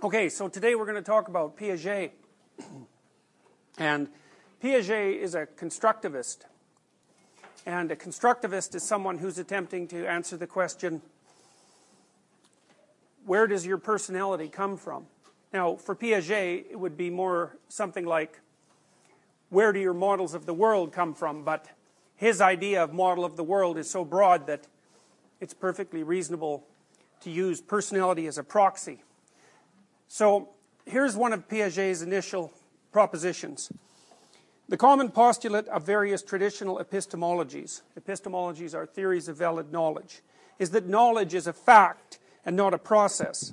Okay, so today we're going to talk about Piaget. and Piaget is a constructivist. And a constructivist is someone who's attempting to answer the question where does your personality come from? Now, for Piaget, it would be more something like where do your models of the world come from? But his idea of model of the world is so broad that it's perfectly reasonable to use personality as a proxy. So here's one of Piaget's initial propositions. The common postulate of various traditional epistemologies, epistemologies are theories of valid knowledge, is that knowledge is a fact and not a process.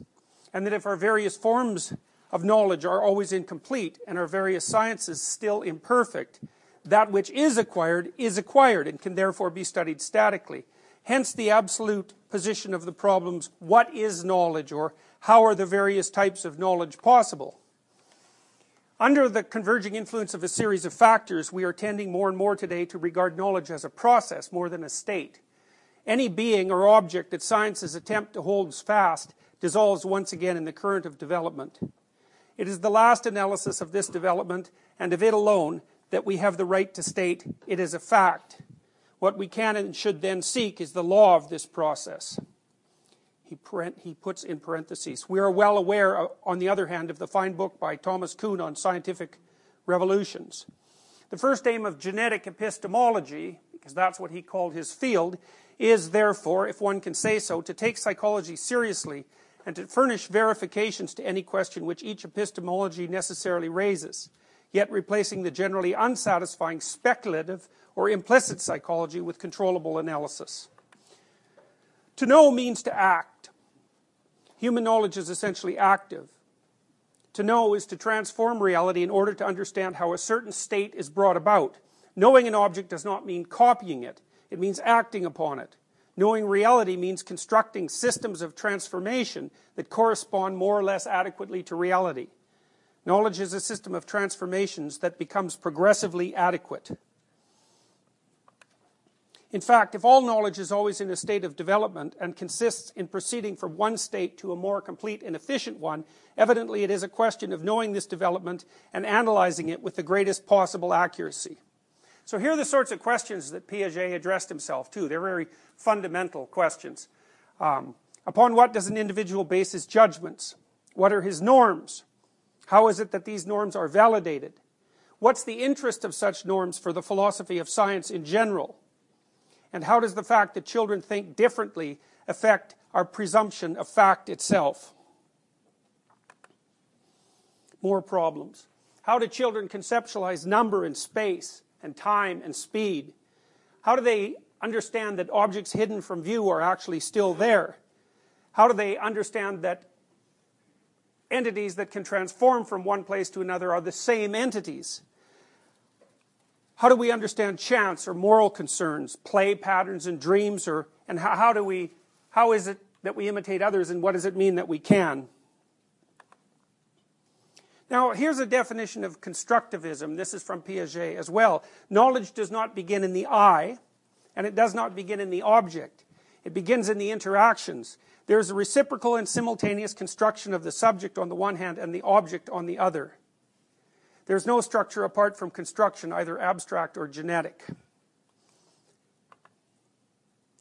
And that if our various forms of knowledge are always incomplete and our various sciences still imperfect, that which is acquired is acquired and can therefore be studied statically. Hence the absolute position of the problems, what is knowledge or how are the various types of knowledge possible? Under the converging influence of a series of factors, we are tending more and more today to regard knowledge as a process more than a state. Any being or object that science's attempt to hold fast dissolves once again in the current of development. It is the last analysis of this development and of it alone that we have the right to state it is a fact. What we can and should then seek is the law of this process. He, puts in parentheses. We are well aware, uh, on the other hand, of the fine book by Thomas Kuhn on scientific revolutions. The first aim of genetic epistemology, because that's what he called his field, is therefore, if one can say so, to take psychology seriously and to furnish verifications to any question which each epistemology necessarily raises, yet replacing the generally unsatisfying speculative or implicit psychology with controllable analysis. To know means to act. Human knowledge is essentially active. To know is to transform reality in order to understand how a certain state is brought about. Knowing an object does not mean copying it, it means acting upon it. Knowing reality means constructing systems of transformation that correspond more or less adequately to reality. Knowledge is a system of transformations that becomes progressively adequate. In fact, if all knowledge is always in a state of development and consists in proceeding from one state to a more complete and efficient one, evidently it is a question of knowing this development and analyzing it with the greatest possible accuracy. So here are the sorts of questions that Piaget addressed himself to. They're very fundamental questions. Um, upon what does an individual base his judgments? What are his norms? How is it that these norms are validated? What's the interest of such norms for the philosophy of science in general? And how does the fact that children think differently affect our presumption of fact itself? More problems. How do children conceptualize number and space? and time and speed? How do they understand that objects hidden from view are actually still there? How do they understand that entities that can transform from one place to another are the same entities? How do we understand chance or moral concerns, play patterns and dreams, or and how, how do we how is it that we imitate others and what does it mean that we can? Now, here's a definition of constructivism. This is from Piaget as well. Knowledge does not begin in the I, and it does not begin in the object. It begins in the interactions. There's a reciprocal and simultaneous construction of the subject on the one hand and the object on the other. There's no structure apart from construction, either abstract or genetic.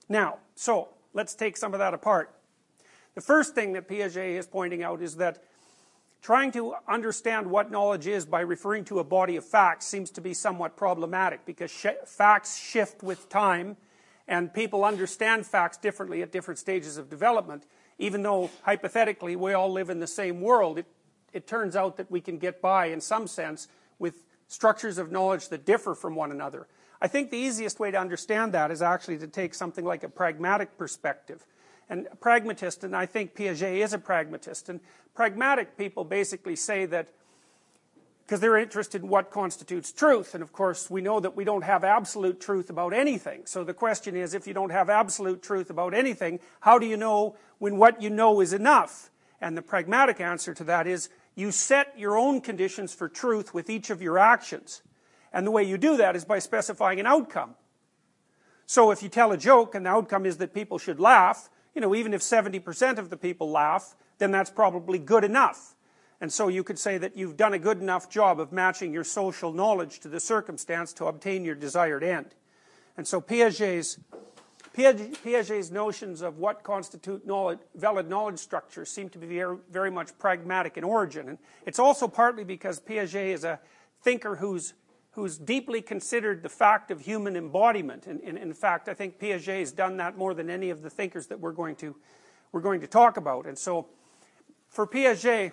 Now, so, let's take some of that apart. The first thing that Piaget is pointing out is that Trying to understand what knowledge is by referring to a body of facts seems to be somewhat problematic because sh facts shift with time and people understand facts differently at different stages of development. Even though hypothetically we all live in the same world, it, it turns out that we can get by in some sense with structures of knowledge that differ from one another. I think the easiest way to understand that is actually to take something like a pragmatic perspective and pragmatist, and I think Piaget is a pragmatist, and pragmatic people basically say that because they're interested in what constitutes truth, and of course we know that we don't have absolute truth about anything. So the question is, if you don't have absolute truth about anything, how do you know when what you know is enough? And the pragmatic answer to that is, you set your own conditions for truth with each of your actions. And the way you do that is by specifying an outcome. So if you tell a joke and the outcome is that people should laugh, you know, even if 70% of the people laugh, then that's probably good enough. And so you could say that you've done a good enough job of matching your social knowledge to the circumstance to obtain your desired end. And so Piaget's, Piaget's notions of what constitute knowledge, valid knowledge structures seem to be very, very much pragmatic in origin. And it's also partly because Piaget is a thinker who's who's deeply considered the fact of human embodiment. And, and, in fact, I think Piaget has done that more than any of the thinkers that we're going to, we're going to talk about. And so, for Piaget,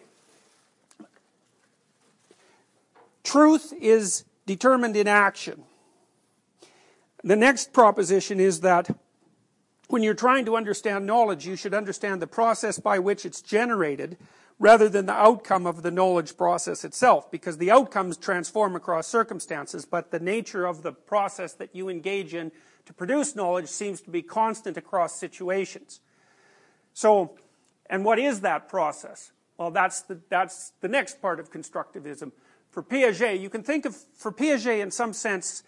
truth is determined in action. The next proposition is that when you're trying to understand knowledge, you should understand the process by which it's generated rather than the outcome of the knowledge process itself because the outcomes transform across circumstances but the nature of the process that you engage in to produce knowledge seems to be constant across situations. So and what is that process? Well that's the that's the next part of constructivism. For Piaget you can think of for Piaget in some sense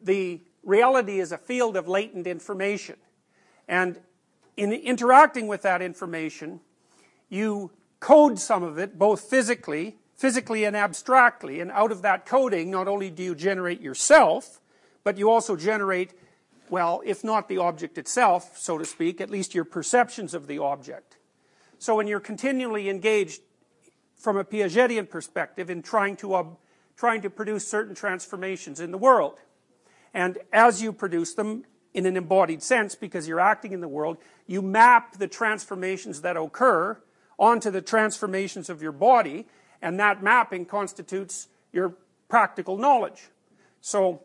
the reality is a field of latent information and in interacting with that information you code some of it, both physically, physically and abstractly, and out of that coding, not only do you generate yourself, but you also generate, well, if not the object itself, so to speak, at least your perceptions of the object. So when you're continually engaged from a Piagetian perspective in trying to, uh, trying to produce certain transformations in the world, and as you produce them, in an embodied sense, because you're acting in the world, you map the transformations that occur onto the transformations of your body, and that mapping constitutes your practical knowledge. So,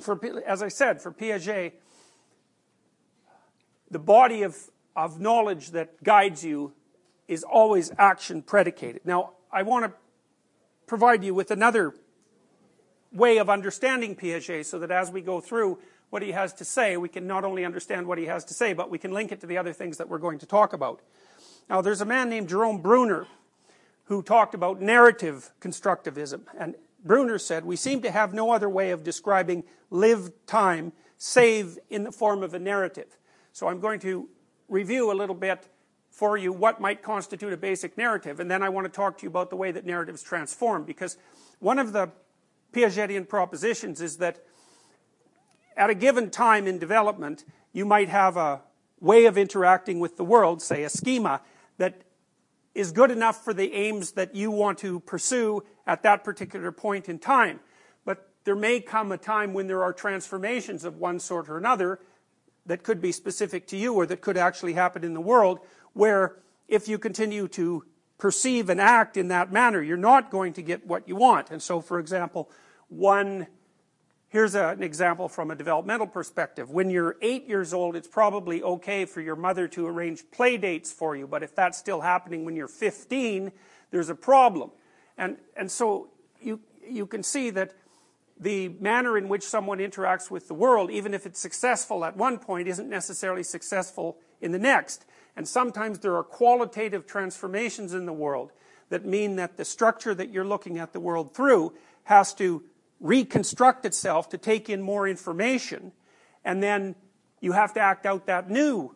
for, as I said, for Piaget, the body of, of knowledge that guides you is always action predicated. Now, I want to provide you with another way of understanding Piaget so that as we go through, what he has to say, we can not only understand what he has to say, but we can link it to the other things that we're going to talk about. Now, there's a man named Jerome Bruner who talked about narrative constructivism. And Bruner said, We seem to have no other way of describing lived time save in the form of a narrative. So I'm going to review a little bit for you what might constitute a basic narrative, and then I want to talk to you about the way that narratives transform, because one of the Piagetian propositions is that at a given time in development, you might have a way of interacting with the world, say a schema, that is good enough for the aims that you want to pursue at that particular point in time. But there may come a time when there are transformations of one sort or another that could be specific to you or that could actually happen in the world where if you continue to perceive and act in that manner, you're not going to get what you want. And so, for example, one Here's a, an example from a developmental perspective. When you're eight years old, it's probably okay for your mother to arrange play dates for you, but if that's still happening when you're 15, there's a problem. And, and so you, you can see that the manner in which someone interacts with the world, even if it's successful at one point, isn't necessarily successful in the next. And sometimes there are qualitative transformations in the world that mean that the structure that you're looking at the world through has to reconstruct itself to take in more information, and then you have to act out that new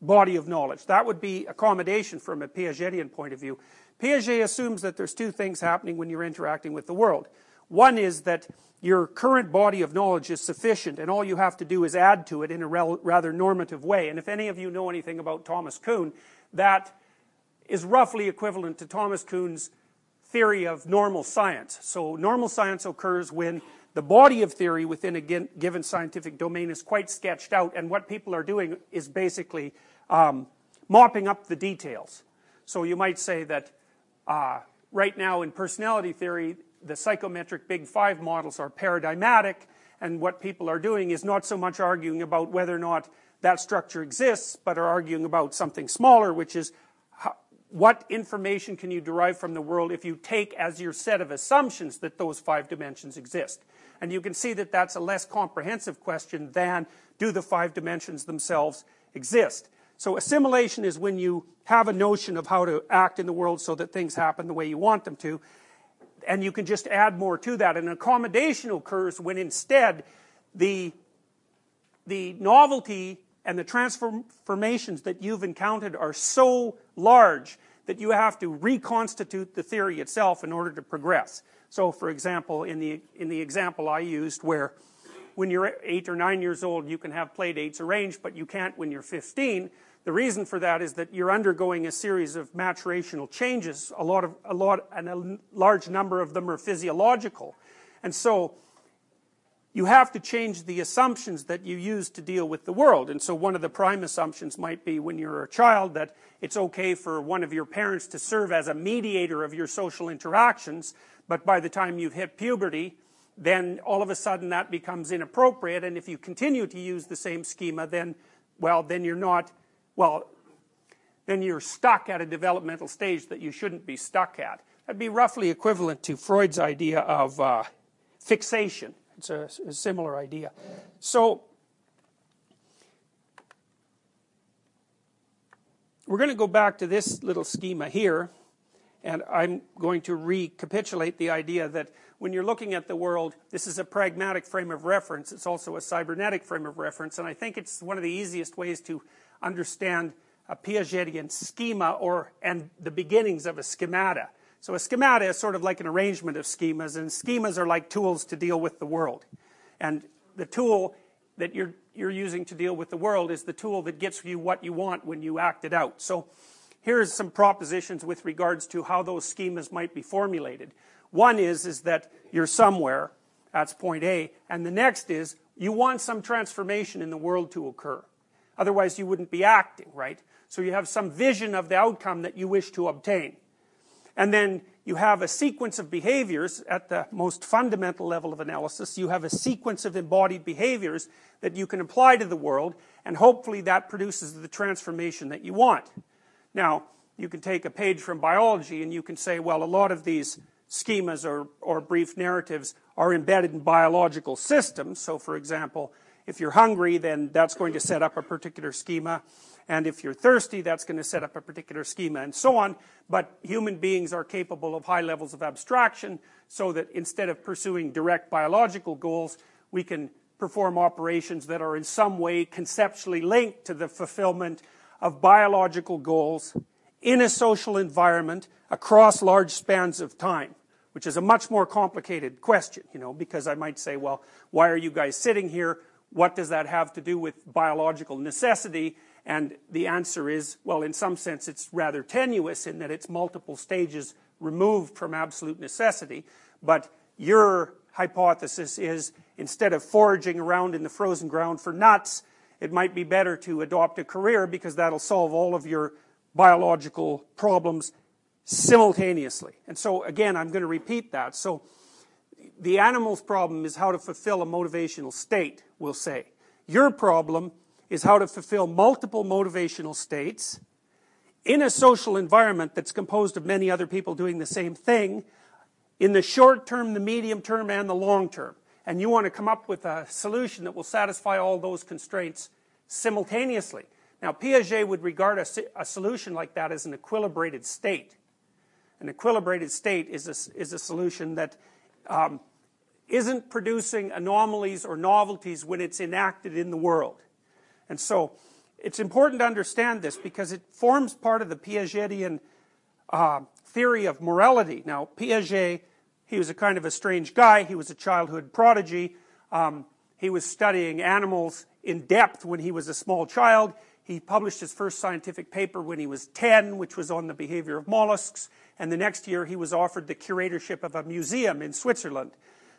body of knowledge. That would be accommodation from a Piagetian point of view. Piaget assumes that there's two things happening when you're interacting with the world. One is that your current body of knowledge is sufficient and all you have to do is add to it in a rather normative way. And if any of you know anything about Thomas Kuhn, that is roughly equivalent to Thomas Kuhn's theory of normal science. So normal science occurs when the body of theory within a given scientific domain is quite sketched out and what people are doing is basically um, mopping up the details. So you might say that uh, right now in personality theory the psychometric big five models are paradigmatic and what people are doing is not so much arguing about whether or not that structure exists but are arguing about something smaller which is what information can you derive from the world if you take as your set of assumptions that those five dimensions exist? And you can see that that's a less comprehensive question than do the five dimensions themselves exist? So assimilation is when you have a notion of how to act in the world so that things happen the way you want them to, and you can just add more to that. And accommodation occurs when instead the, the novelty and the transformations that you've encountered are so large that you have to reconstitute the theory itself in order to progress. So for example, in the, in the example I used where when you're 8 or 9 years old you can have play dates arranged but you can't when you're 15, the reason for that is that you're undergoing a series of maturational changes, a lot of, a lot, and a large number of them are physiological. And so, you have to change the assumptions that you use to deal with the world. And so one of the prime assumptions might be when you're a child that it's okay for one of your parents to serve as a mediator of your social interactions, but by the time you've hit puberty, then all of a sudden that becomes inappropriate, and if you continue to use the same schema, then, well, then you're not well, then you're stuck at a developmental stage that you shouldn't be stuck at. That'd be roughly equivalent to Freud's idea of uh, fixation. It's a, a similar idea. So, we're going to go back to this little schema here, and I'm going to recapitulate the idea that when you're looking at the world, this is a pragmatic frame of reference. It's also a cybernetic frame of reference, and I think it's one of the easiest ways to understand a Piagetian schema or and the beginnings of a schemata. So a schemata is sort of like an arrangement of schemas, and schemas are like tools to deal with the world. And the tool that you're you're using to deal with the world is the tool that gets you what you want when you act it out. So here's some propositions with regards to how those schemas might be formulated. One is is that you're somewhere, that's point A, and the next is you want some transformation in the world to occur. Otherwise you wouldn't be acting, right? So you have some vision of the outcome that you wish to obtain. And then you have a sequence of behaviors at the most fundamental level of analysis. You have a sequence of embodied behaviors that you can apply to the world, and hopefully that produces the transformation that you want. Now, you can take a page from biology and you can say, well, a lot of these schemas or, or brief narratives are embedded in biological systems. So, for example, if you're hungry, then that's going to set up a particular schema. And if you're thirsty, that's going to set up a particular schema and so on. But human beings are capable of high levels of abstraction so that instead of pursuing direct biological goals, we can perform operations that are in some way conceptually linked to the fulfillment of biological goals in a social environment across large spans of time which is a much more complicated question, you know, because I might say, well, why are you guys sitting here? what does that have to do with biological necessity? And the answer is, well, in some sense, it's rather tenuous in that it's multiple stages removed from absolute necessity. But your hypothesis is instead of foraging around in the frozen ground for nuts, it might be better to adopt a career because that'll solve all of your biological problems simultaneously. And so, again, I'm going to repeat that. So, the animal's problem is how to fulfill a motivational state, we'll say. Your problem is how to fulfill multiple motivational states in a social environment that's composed of many other people doing the same thing in the short term, the medium term, and the long term. And you want to come up with a solution that will satisfy all those constraints simultaneously. Now, Piaget would regard a, a solution like that as an equilibrated state. An equilibrated state is a, is a solution that um, isn't producing anomalies or novelties when it's enacted in the world. And so it's important to understand this because it forms part of the Piagetian uh, theory of morality. Now, Piaget, he was a kind of a strange guy. He was a childhood prodigy. Um, he was studying animals in depth when he was a small child. He published his first scientific paper when he was 10, which was on the behavior of mollusks. And the next year, he was offered the curatorship of a museum in Switzerland.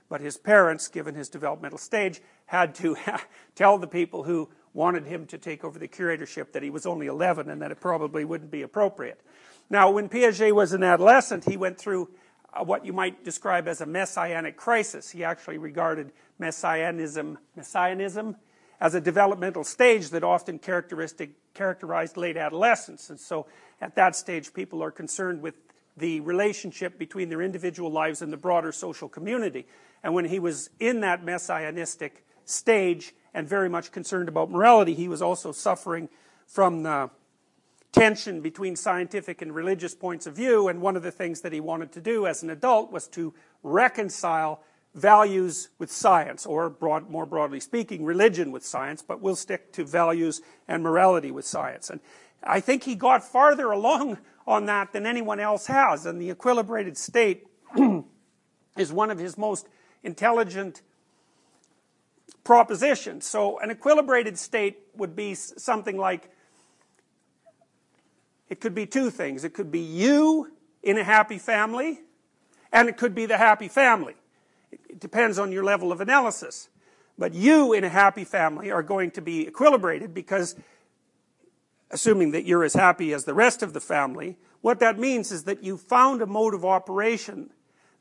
But his parents, given his developmental stage, had to tell the people who wanted him to take over the curatorship that he was only 11 and that it probably wouldn't be appropriate. Now, when Piaget was an adolescent, he went through uh, what you might describe as a messianic crisis. He actually regarded messianism, messianism as a developmental stage that often characteristic, characterized late adolescence. And so at that stage, people are concerned with the relationship between their individual lives and the broader social community. And when he was in that messianistic stage and very much concerned about morality, he was also suffering from the tension between scientific and religious points of view. And one of the things that he wanted to do as an adult was to reconcile values with science, or broad, more broadly speaking, religion with science, but we'll stick to values and morality with science. And I think he got farther along on that than anyone else has, and the equilibrated state is one of his most intelligent propositions. So an equilibrated state would be something like, it could be two things. It could be you in a happy family, and it could be the happy family. It depends on your level of analysis. But you in a happy family are going to be equilibrated because, assuming that you're as happy as the rest of the family, what that means is that you found a mode of operation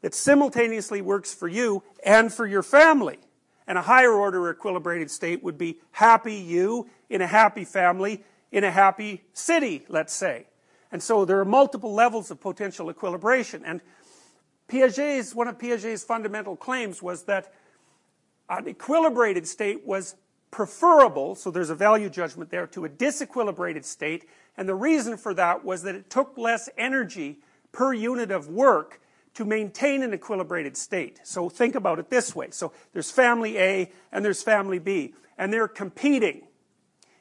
that simultaneously works for you and for your family. And a higher order equilibrated state would be happy you in a happy family in a happy city, let's say. And so there are multiple levels of potential equilibration. And Piaget's, one of Piaget's fundamental claims was that an equilibrated state was preferable, so there's a value judgment there, to a disequilibrated state, and the reason for that was that it took less energy per unit of work to maintain an equilibrated state. So think about it this way. So there's family A and there's family B, and they're competing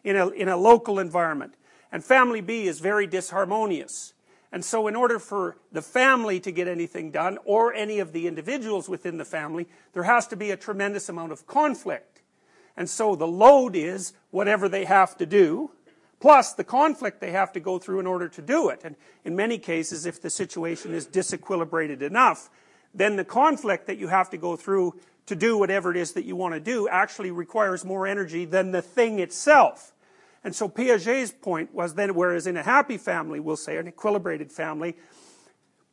in a, in a local environment. And family B is very disharmonious. And so in order for the family to get anything done, or any of the individuals within the family, there has to be a tremendous amount of conflict. And so the load is whatever they have to do, plus the conflict they have to go through in order to do it. And in many cases, if the situation is disequilibrated enough, then the conflict that you have to go through to do whatever it is that you want to do actually requires more energy than the thing itself. And so Piaget's point was that whereas in a happy family, we'll say, an equilibrated family,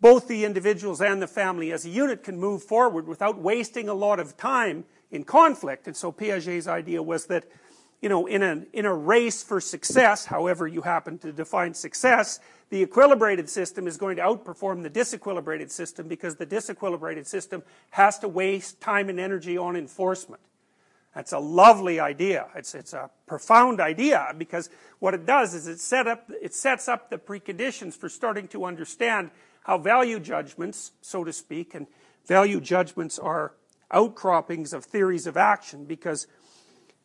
both the individuals and the family as a unit can move forward without wasting a lot of time in conflict. And so Piaget's idea was that, you know, in a, in a race for success, however you happen to define success, the equilibrated system is going to outperform the disequilibrated system because the disequilibrated system has to waste time and energy on enforcement. That's a lovely idea. It's, it's a profound idea because what it does is it, set up, it sets up the preconditions for starting to understand how value judgments, so to speak, and value judgments are outcroppings of theories of action because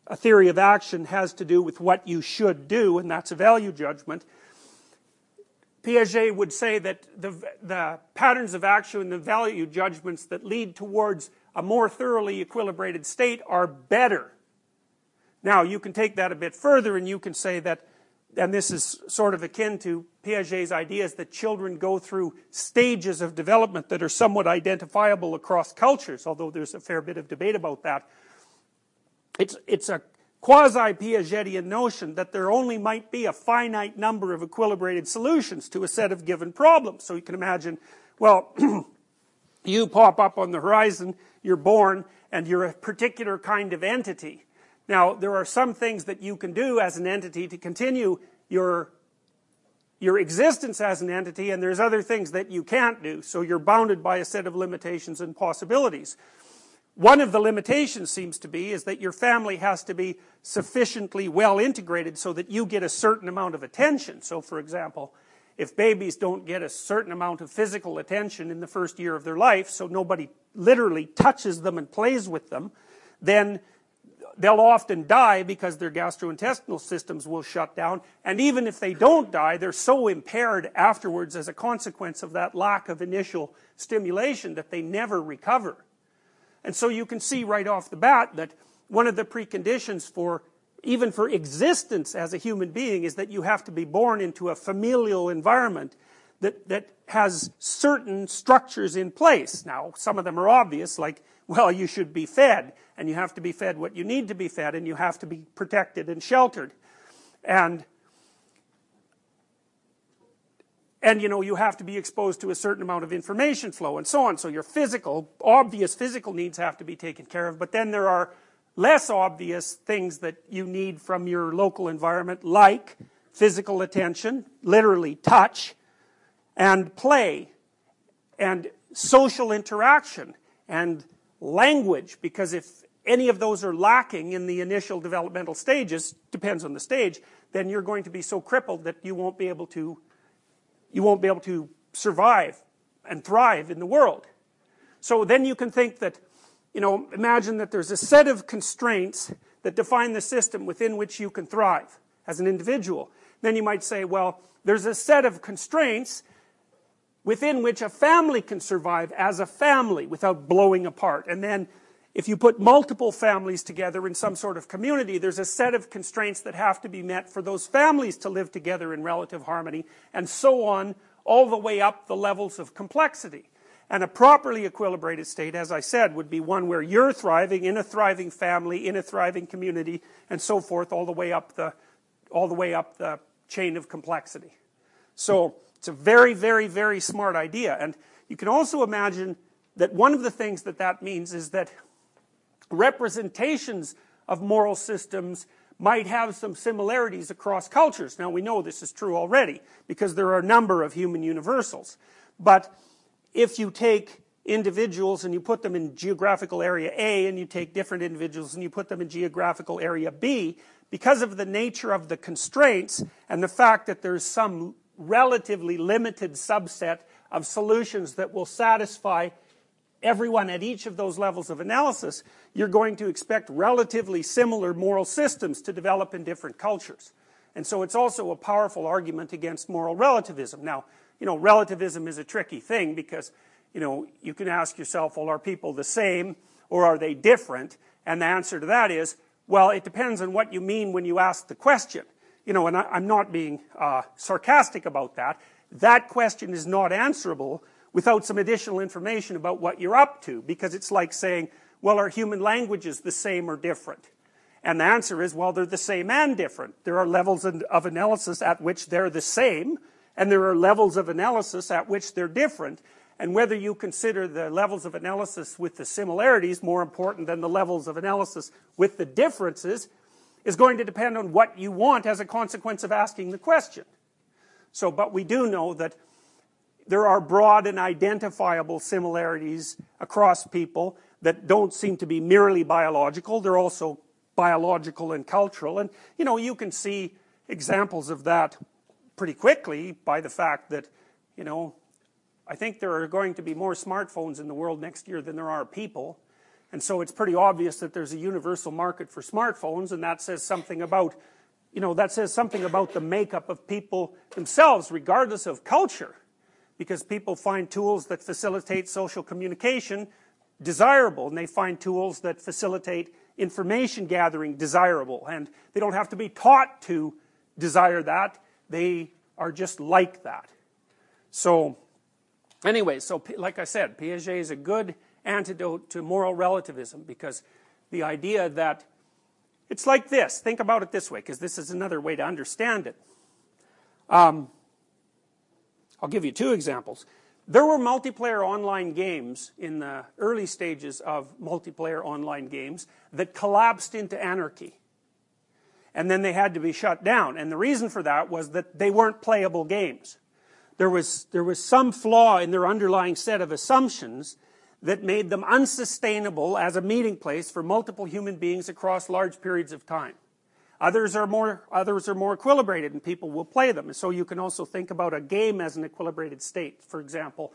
a theory of action has to do with what you should do, and that's a value judgment. Piaget would say that the, the patterns of action and the value judgments that lead towards a more thoroughly equilibrated state are better. Now, you can take that a bit further and you can say that, and this is sort of akin to Piaget's ideas that children go through stages of development that are somewhat identifiable across cultures, although there's a fair bit of debate about that. It's, it's a quasi-Piagetian notion that there only might be a finite number of equilibrated solutions to a set of given problems. So you can imagine, well, you pop up on the horizon, you're born, and you're a particular kind of entity. Now, there are some things that you can do as an entity to continue your, your existence as an entity, and there's other things that you can't do, so you're bounded by a set of limitations and possibilities. One of the limitations seems to be is that your family has to be sufficiently well integrated so that you get a certain amount of attention. So, for example, if babies don't get a certain amount of physical attention in the first year of their life, so nobody literally touches them and plays with them, then they'll often die because their gastrointestinal systems will shut down. And even if they don't die, they're so impaired afterwards as a consequence of that lack of initial stimulation that they never recover. And so you can see right off the bat that one of the preconditions for even for existence as a human being is that you have to be born into a familial environment that, that has certain structures in place. Now, some of them are obvious, like, well, you should be fed, and you have to be fed what you need to be fed, and you have to be protected and sheltered. And, and you know, you have to be exposed to a certain amount of information flow and so on. So your physical, obvious physical needs have to be taken care of, but then there are less obvious things that you need from your local environment, like physical attention, literally touch, and play, and social interaction, and language, because if any of those are lacking in the initial developmental stages, depends on the stage, then you're going to be so crippled that you won't be able to, you won't be able to survive and thrive in the world. So then you can think that you know, imagine that there's a set of constraints that define the system within which you can thrive as an individual. then you might say, well, there's a set of constraints within which a family can survive as a family without blowing apart. And then if you put multiple families together in some sort of community, there's a set of constraints that have to be met for those families to live together in relative harmony, and so on, all the way up the levels of complexity. And a properly equilibrated state, as I said, would be one where you're thriving in a thriving family, in a thriving community, and so forth, all the way up the, all the way up the chain of complexity. So, it's a very, very, very smart idea. And you can also imagine that one of the things that that means is that representations of moral systems might have some similarities across cultures. Now we know this is true already because there are a number of human universals. But if you take individuals and you put them in geographical area A and you take different individuals and you put them in geographical area B, because of the nature of the constraints and the fact that there's some relatively limited subset of solutions that will satisfy everyone at each of those levels of analysis, you're going to expect relatively similar moral systems to develop in different cultures. And so it's also a powerful argument against moral relativism. Now, you know, relativism is a tricky thing because, you know, you can ask yourself, well, are people the same or are they different? And the answer to that is, well, it depends on what you mean when you ask the question. You know, and I, am not being uh, sarcastic about that. That question is not answerable without some additional information about what you're up to because it's like saying, well, are human languages the same or different? And the answer is, well, they're the same and different. There are levels of analysis at which they're the same, and there are levels of analysis at which they're different. And whether you consider the levels of analysis with the similarities more important than the levels of analysis with the differences is going to depend on what you want as a consequence of asking the question. So, but we do know that there are broad and identifiable similarities across people that don't seem to be merely biological. They're also biological and cultural. And, you know, you can see examples of that pretty quickly by the fact that, you know, I think there are going to be more smartphones in the world next year than there are people. And so it's pretty obvious that there's a universal market for smartphones, and that says something about, you know, that says something about the makeup of people themselves, regardless of culture because people find tools that facilitate social communication desirable and they find tools that facilitate information gathering desirable. And they don't have to be taught to desire that. They are just like that. So anyway so like I said Piaget is a good antidote to moral relativism because the idea that it's like this. Think about it this way because this is another way to understand it. Um, I'll give you two examples. There were multiplayer online games in the early stages of multiplayer online games that collapsed into anarchy. And then they had to be shut down. And the reason for that was that they weren't playable games. There was, there was some flaw in their underlying set of assumptions that made them unsustainable as a meeting place for multiple human beings across large periods of time. Others are more, others are more equilibrated and people will play them. And so you can also think about a game as an equilibrated state, for example.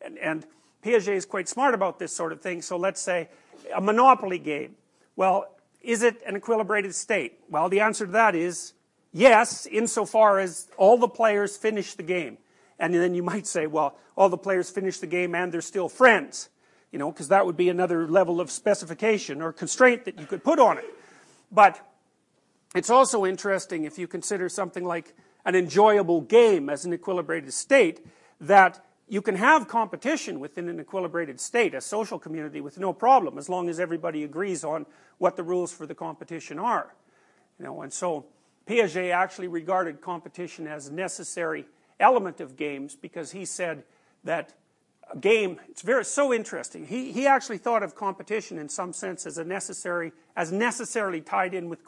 And, and Piaget is quite smart about this sort of thing. So let's say a monopoly game. Well, is it an equilibrated state? Well, the answer to that is yes, insofar as all the players finish the game. And then you might say, well, all the players finish the game and they're still friends. You know, because that would be another level of specification or constraint that you could put on it. But it's also interesting if you consider something like an enjoyable game as an equilibrated state that you can have competition within an equilibrated state, a social community with no problem as long as everybody agrees on what the rules for the competition are. You know, and so Piaget actually regarded competition as a necessary element of games because he said that a game, it's very, so interesting. He, he actually thought of competition in some sense as a necessary, as necessarily tied in with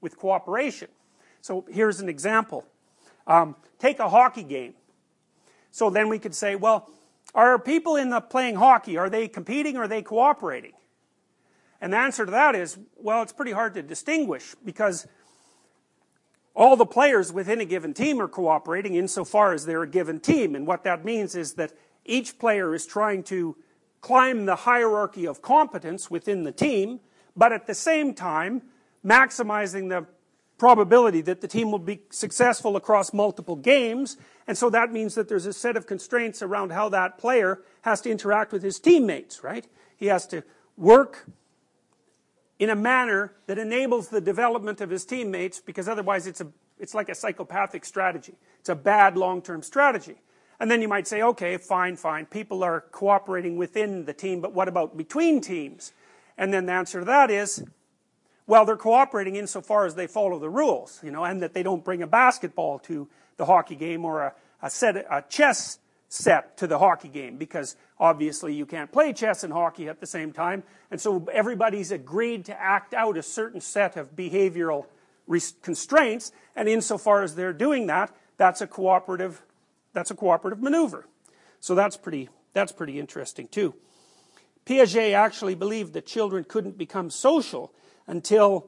with cooperation. So here's an example. Um, take a hockey game. So then we could say, well, are people in the playing hockey, are they competing or are they cooperating? And the answer to that is, well, it's pretty hard to distinguish because all the players within a given team are cooperating insofar as they're a given team. And what that means is that each player is trying to climb the hierarchy of competence within the team, but at the same time, maximizing the probability that the team will be successful across multiple games. And so that means that there's a set of constraints around how that player has to interact with his teammates right? He has to work in a manner that enables the development of his teammates because otherwise it's a it's like a psychopathic strategy. It's a bad long-term strategy. And then you might say okay fine fine. People are cooperating within the team but what about between teams? And then the answer to that is well, they're cooperating insofar as they follow the rules, you know, and that they don't bring a basketball to the hockey game or a, a set, a chess set to the hockey game because obviously you can't play chess and hockey at the same time. And so everybody's agreed to act out a certain set of behavioral constraints, and insofar as they're doing that, that's a cooperative, that's a cooperative maneuver. So that's pretty, that's pretty interesting too. Piaget actually believed that children couldn't become social until,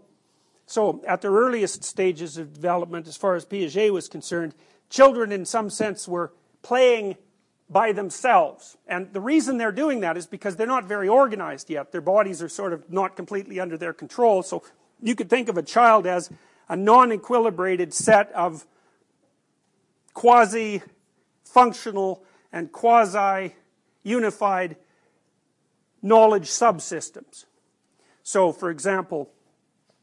so at their earliest stages of development, as far as Piaget was concerned, children in some sense were playing by themselves. And the reason they're doing that is because they're not very organized yet. Their bodies are sort of not completely under their control. So you could think of a child as a non-equilibrated set of quasi-functional and quasi-unified knowledge subsystems. So, for example,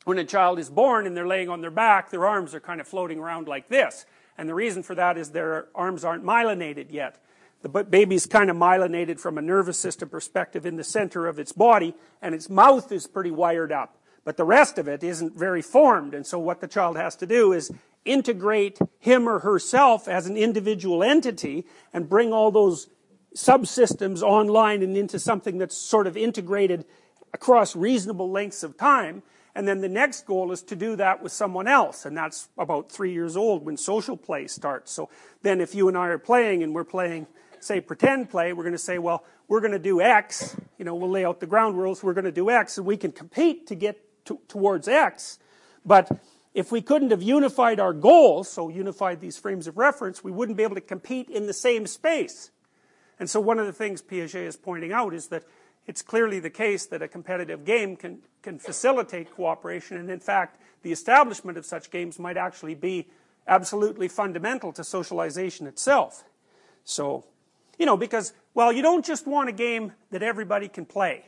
when a child is born and they're laying on their back, their arms are kind of floating around like this. And the reason for that is their arms aren't myelinated yet. The baby's kind of myelinated from a nervous system perspective in the center of its body, and its mouth is pretty wired up. But the rest of it isn't very formed, and so what the child has to do is integrate him or herself as an individual entity and bring all those subsystems online and into something that's sort of integrated across reasonable lengths of time and then the next goal is to do that with someone else and that's about three years old when social play starts. So then if you and I are playing and we're playing say pretend play we're going to say well we're going to do X you know we'll lay out the ground rules we're going to do X and we can compete to get to, towards X. But if we couldn't have unified our goals so unified these frames of reference we wouldn't be able to compete in the same space. And so one of the things Piaget is pointing out is that it's clearly the case that a competitive game can, can facilitate cooperation, and in fact, the establishment of such games might actually be absolutely fundamental to socialization itself. So, you know, because, well, you don't just want a game that everybody can play.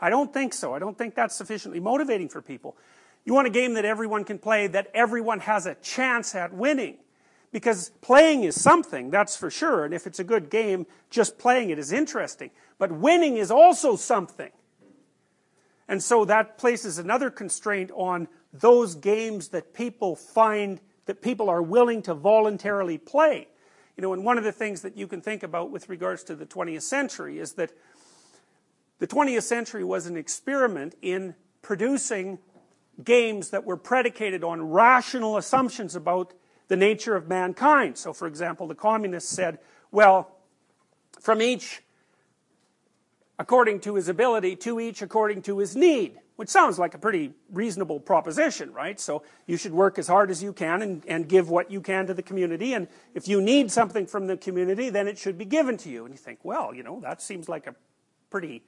I don't think so. I don't think that's sufficiently motivating for people. You want a game that everyone can play, that everyone has a chance at winning. Because playing is something, that's for sure, and if it's a good game, just playing it is interesting. But winning is also something. And so that places another constraint on those games that people find, that people are willing to voluntarily play. You know, and one of the things that you can think about with regards to the 20th century is that the 20th century was an experiment in producing games that were predicated on rational assumptions about the nature of mankind. So, for example, the communists said, well, from each according to his ability, to each according to his need, which sounds like a pretty reasonable proposition, right? So you should work as hard as you can and, and give what you can to the community, and if you need something from the community, then it should be given to you. And you think, well, you know, that seems like a pretty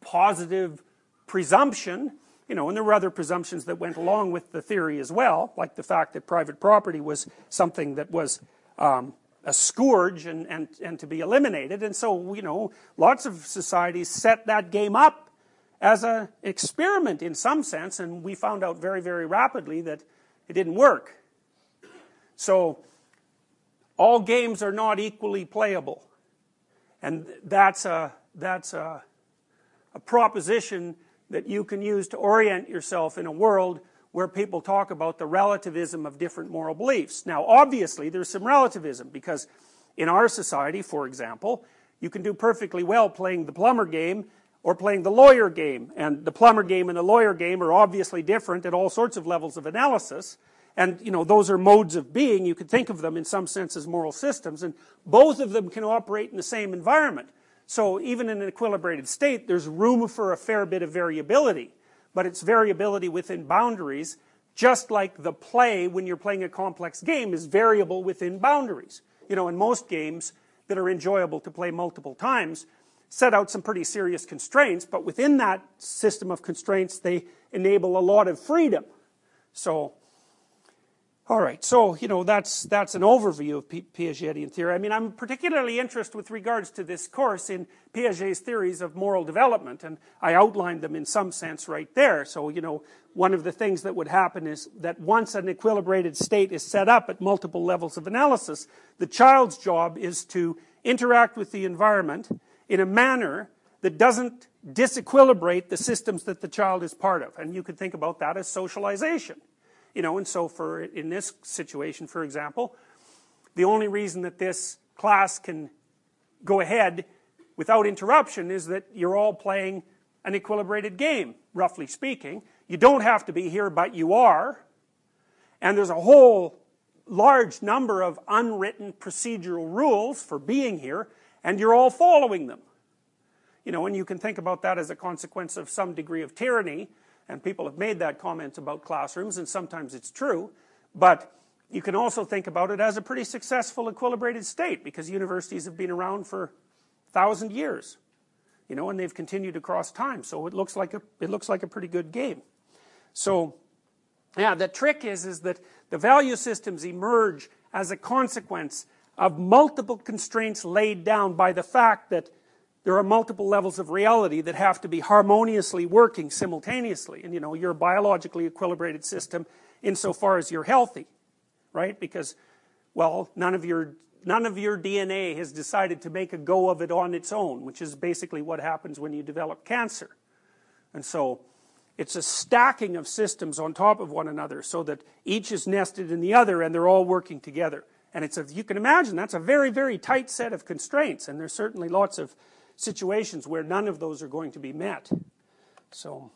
positive presumption you know, and there were other presumptions that went along with the theory as well, like the fact that private property was something that was um, a scourge and, and, and to be eliminated. And so, you know, lots of societies set that game up as an experiment in some sense, and we found out very, very rapidly that it didn't work. So, all games are not equally playable. And that's a, that's a, a proposition that you can use to orient yourself in a world where people talk about the relativism of different moral beliefs. Now, obviously, there's some relativism because in our society, for example, you can do perfectly well playing the plumber game or playing the lawyer game. And the plumber game and the lawyer game are obviously different at all sorts of levels of analysis. And, you know, those are modes of being. You could think of them in some sense as moral systems. And both of them can operate in the same environment. So even in an equilibrated state, there's room for a fair bit of variability, but it's variability within boundaries, just like the play when you're playing a complex game is variable within boundaries. You know, in most games that are enjoyable to play multiple times, set out some pretty serious constraints, but within that system of constraints, they enable a lot of freedom. So, all right, so you know that's that's an overview of Piagetian theory. I mean, I'm particularly interested with regards to this course in Piaget's theories of moral development, and I outlined them in some sense right there. So you know, one of the things that would happen is that once an equilibrated state is set up at multiple levels of analysis, the child's job is to interact with the environment in a manner that doesn't disequilibrate the systems that the child is part of, and you could think about that as socialization you know, and so for, in this situation, for example, the only reason that this class can go ahead without interruption is that you're all playing an equilibrated game, roughly speaking. You don't have to be here, but you are. And there's a whole large number of unwritten procedural rules for being here, and you're all following them. You know, and you can think about that as a consequence of some degree of tyranny, and people have made that comment about classrooms, and sometimes it's true, but you can also think about it as a pretty successful equilibrated state, because universities have been around for thousand years, you know, and they've continued across time, so it looks like a, it looks like a pretty good game. So, yeah, the trick is, is that the value systems emerge as a consequence of multiple constraints laid down by the fact that there are multiple levels of reality that have to be harmoniously working simultaneously. And you know, you're a biologically equilibrated system insofar as you're healthy, right? Because, well, none of your none of your DNA has decided to make a go of it on its own, which is basically what happens when you develop cancer. And so, it's a stacking of systems on top of one another so that each is nested in the other and they're all working together. And it's a, you can imagine that's a very, very tight set of constraints, and there's certainly lots of situations where none of those are going to be met. So,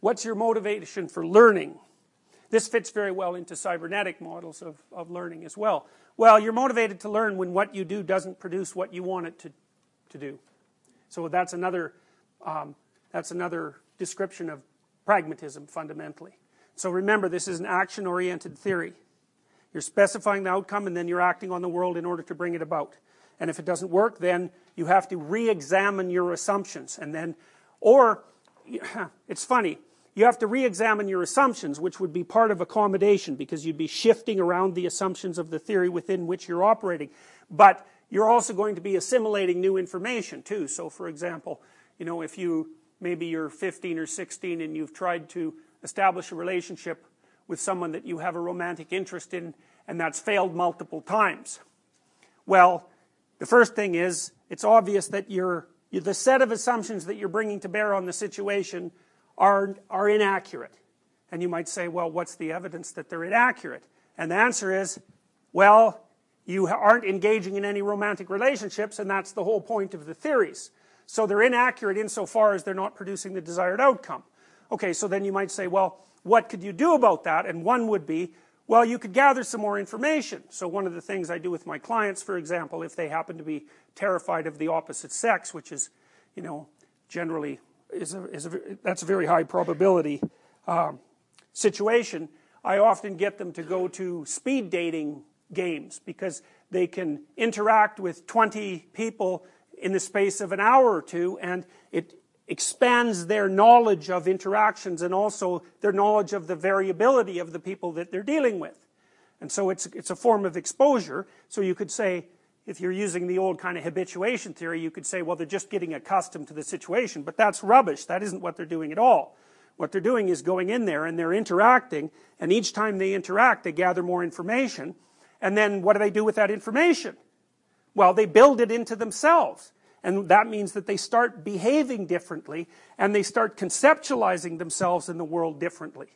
what's your motivation for learning? This fits very well into cybernetic models of, of learning as well. Well, you're motivated to learn when what you do doesn't produce what you want it to, to do. So that's another, um, that's another description of pragmatism fundamentally. So remember, this is an action-oriented theory. You're specifying the outcome and then you're acting on the world in order to bring it about. And if it doesn't work, then you have to re-examine your assumptions. And then, or, it's funny, you have to re-examine your assumptions, which would be part of accommodation because you'd be shifting around the assumptions of the theory within which you're operating. But you're also going to be assimilating new information too. So for example, you know, if you, maybe you're 15 or 16 and you've tried to establish a relationship with someone that you have a romantic interest in and that's failed multiple times. Well, the first thing is, it's obvious that you're, the set of assumptions that you're bringing to bear on the situation are, are inaccurate. And you might say, well, what's the evidence that they're inaccurate? And the answer is, well, you aren't engaging in any romantic relationships, and that's the whole point of the theories. So they're inaccurate insofar as they're not producing the desired outcome. Okay, so then you might say, well, what could you do about that? And one would be, well, you could gather some more information. So one of the things I do with my clients, for example, if they happen to be terrified of the opposite sex, which is, you know, generally is a, is a that's a very high probability um, situation, I often get them to go to speed dating games because they can interact with 20 people in the space of an hour or two and it expands their knowledge of interactions and also their knowledge of the variability of the people that they're dealing with. And so it's, it's a form of exposure. So you could say, if you're using the old kind of habituation theory, you could say, well, they're just getting accustomed to the situation. But that's rubbish. That isn't what they're doing at all. What they're doing is going in there and they're interacting, and each time they interact, they gather more information. And then what do they do with that information? Well, they build it into themselves. And that means that they start behaving differently and they start conceptualizing themselves in the world differently.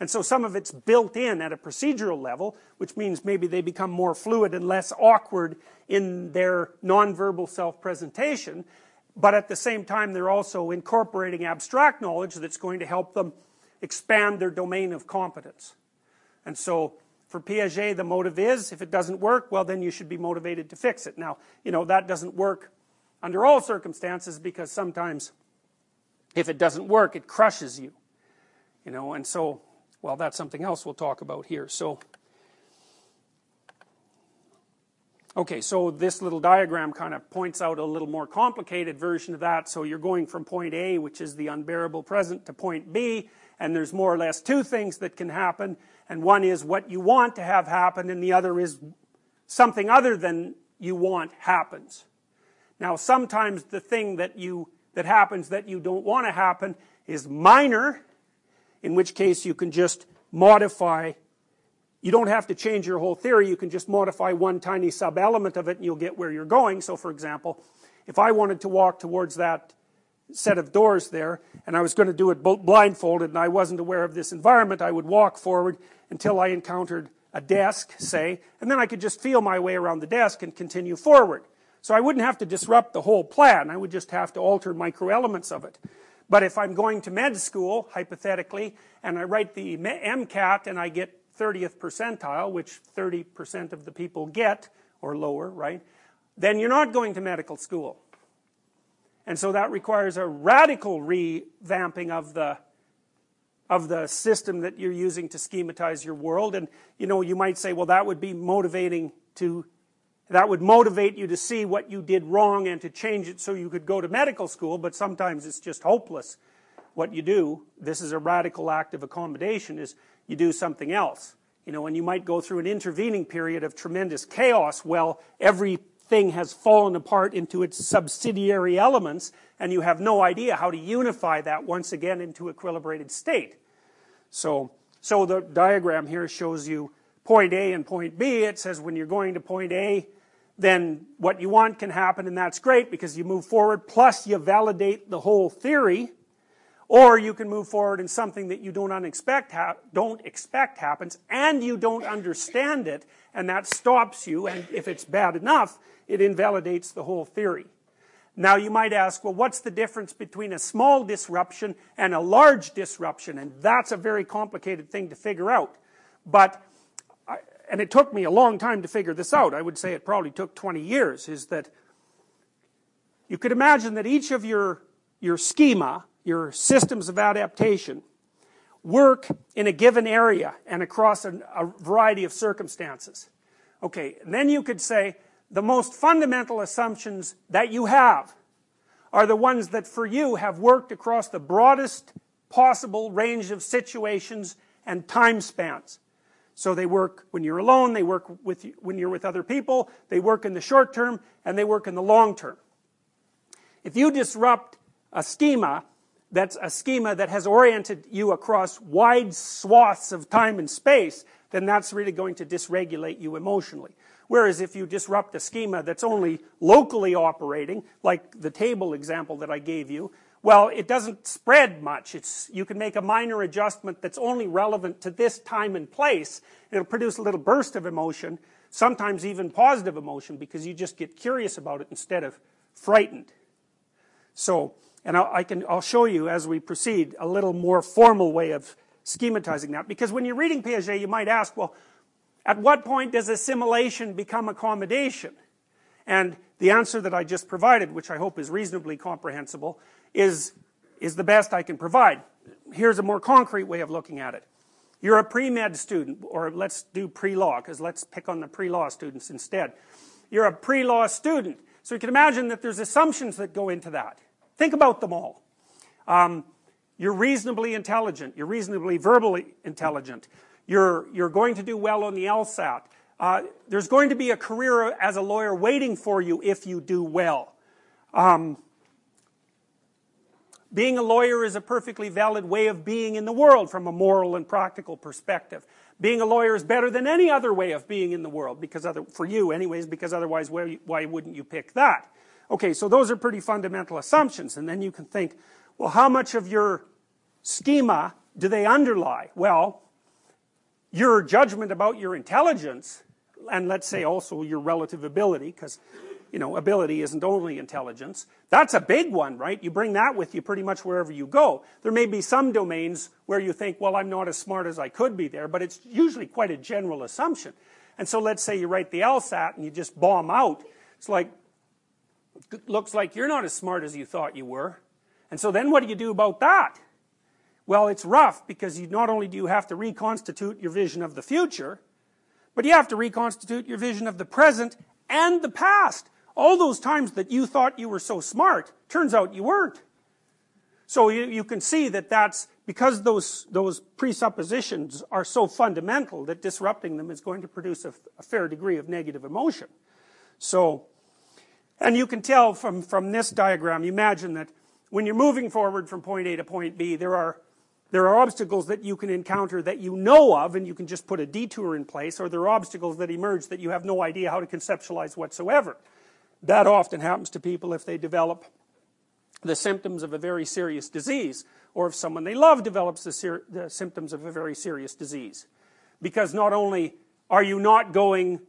And so some of it's built in at a procedural level, which means maybe they become more fluid and less awkward in their nonverbal self-presentation. But at the same time, they're also incorporating abstract knowledge that's going to help them expand their domain of competence. And so for Piaget, the motive is, if it doesn't work, well, then you should be motivated to fix it. Now, you know, that doesn't work under all circumstances because sometimes if it doesn't work it crushes you you know and so well that's something else we'll talk about here so Okay, so this little diagram kind of points out a little more complicated version of that. So you're going from point A, which is the unbearable present, to point B, and there's more or less two things that can happen, and one is what you want to have happen, and the other is something other than you want happens. Now sometimes the thing that you that happens that you don't want to happen is minor, in which case you can just modify you don't have to change your whole theory, you can just modify one tiny sub-element of it and you'll get where you're going. So for example, if I wanted to walk towards that set of doors there, and I was going to do it blindfolded and I wasn't aware of this environment, I would walk forward until I encountered a desk, say, and then I could just feel my way around the desk and continue forward. So I wouldn't have to disrupt the whole plan, I would just have to alter micro elements of it. But if I'm going to med school, hypothetically, and I write the MCAT and I get 30th percentile, which 30% of the people get, or lower, right? Then you're not going to medical school. And so that requires a radical revamping of the of the system that you're using to schematize your world. And you know, you might say, well, that would be motivating to that would motivate you to see what you did wrong and to change it so you could go to medical school, but sometimes it's just hopeless what you do. This is a radical act of accommodation is you do something else. You know, and you might go through an intervening period of tremendous chaos. Well, everything has fallen apart into its subsidiary elements, and you have no idea how to unify that once again into equilibrated state. So, so the diagram here shows you point A and point B. It says when you're going to point A, then what you want can happen, and that's great because you move forward, plus you validate the whole theory. Or you can move forward in something that you don't unexpect don't expect happens, and you don't understand it, and that stops you, and if it's bad enough, it invalidates the whole theory. Now you might ask, well what's the difference between a small disruption and a large disruption? And that's a very complicated thing to figure out. But, and it took me a long time to figure this out, I would say it probably took 20 years, is that you could imagine that each of your, your schema, your systems of adaptation work in a given area and across a, a variety of circumstances. Okay, and then you could say the most fundamental assumptions that you have are the ones that for you have worked across the broadest possible range of situations and time spans. So they work when you're alone, they work with when you're with other people, they work in the short term, and they work in the long term. If you disrupt a schema that's a schema that has oriented you across wide swaths of time and space, then that's really going to dysregulate you emotionally. Whereas if you disrupt a schema that's only locally operating, like the table example that I gave you, well, it doesn't spread much. It's, you can make a minor adjustment that's only relevant to this time and place. It'll produce a little burst of emotion, sometimes even positive emotion, because you just get curious about it instead of frightened. So, and I'll, I can, I'll show you as we proceed a little more formal way of schematizing that. Because when you're reading Piaget, you might ask, well, at what point does assimilation become accommodation? And the answer that I just provided, which I hope is reasonably comprehensible, is, is the best I can provide. Here's a more concrete way of looking at it. You're a pre-med student, or let's do pre-law, because let's pick on the pre-law students instead. You're a pre-law student. So you can imagine that there's assumptions that go into that. Think about them all. Um, you're reasonably intelligent. You're reasonably verbally intelligent. You're, you're going to do well on the LSAT. Uh, there's going to be a career as a lawyer waiting for you if you do well. Um, being a lawyer is a perfectly valid way of being in the world from a moral and practical perspective. Being a lawyer is better than any other way of being in the world, because other, for you anyways, because otherwise why, why wouldn't you pick that? Okay, so those are pretty fundamental assumptions, and then you can think, well, how much of your schema do they underlie? Well, your judgment about your intelligence, and let's say also your relative ability, because you know, ability isn't only intelligence. That's a big one, right? You bring that with you pretty much wherever you go. There may be some domains where you think, well, I'm not as smart as I could be there, but it's usually quite a general assumption. And so let's say you write the LSAT and you just bomb out. It's like, looks like you're not as smart as you thought you were. And so then what do you do about that? Well, it's rough because you not only do you have to reconstitute your vision of the future, but you have to reconstitute your vision of the present and the past. All those times that you thought you were so smart, turns out you weren't. So you, you can see that that's because those, those presuppositions are so fundamental that disrupting them is going to produce a, a fair degree of negative emotion. So, and you can tell from, from this diagram, you imagine that when you're moving forward from point A to point B, there are there are obstacles that you can encounter that you know of and you can just put a detour in place, or there are obstacles that emerge that you have no idea how to conceptualize whatsoever. That often happens to people if they develop the symptoms of a very serious disease, or if someone they love develops the, the symptoms of a very serious disease. Because not only are you not going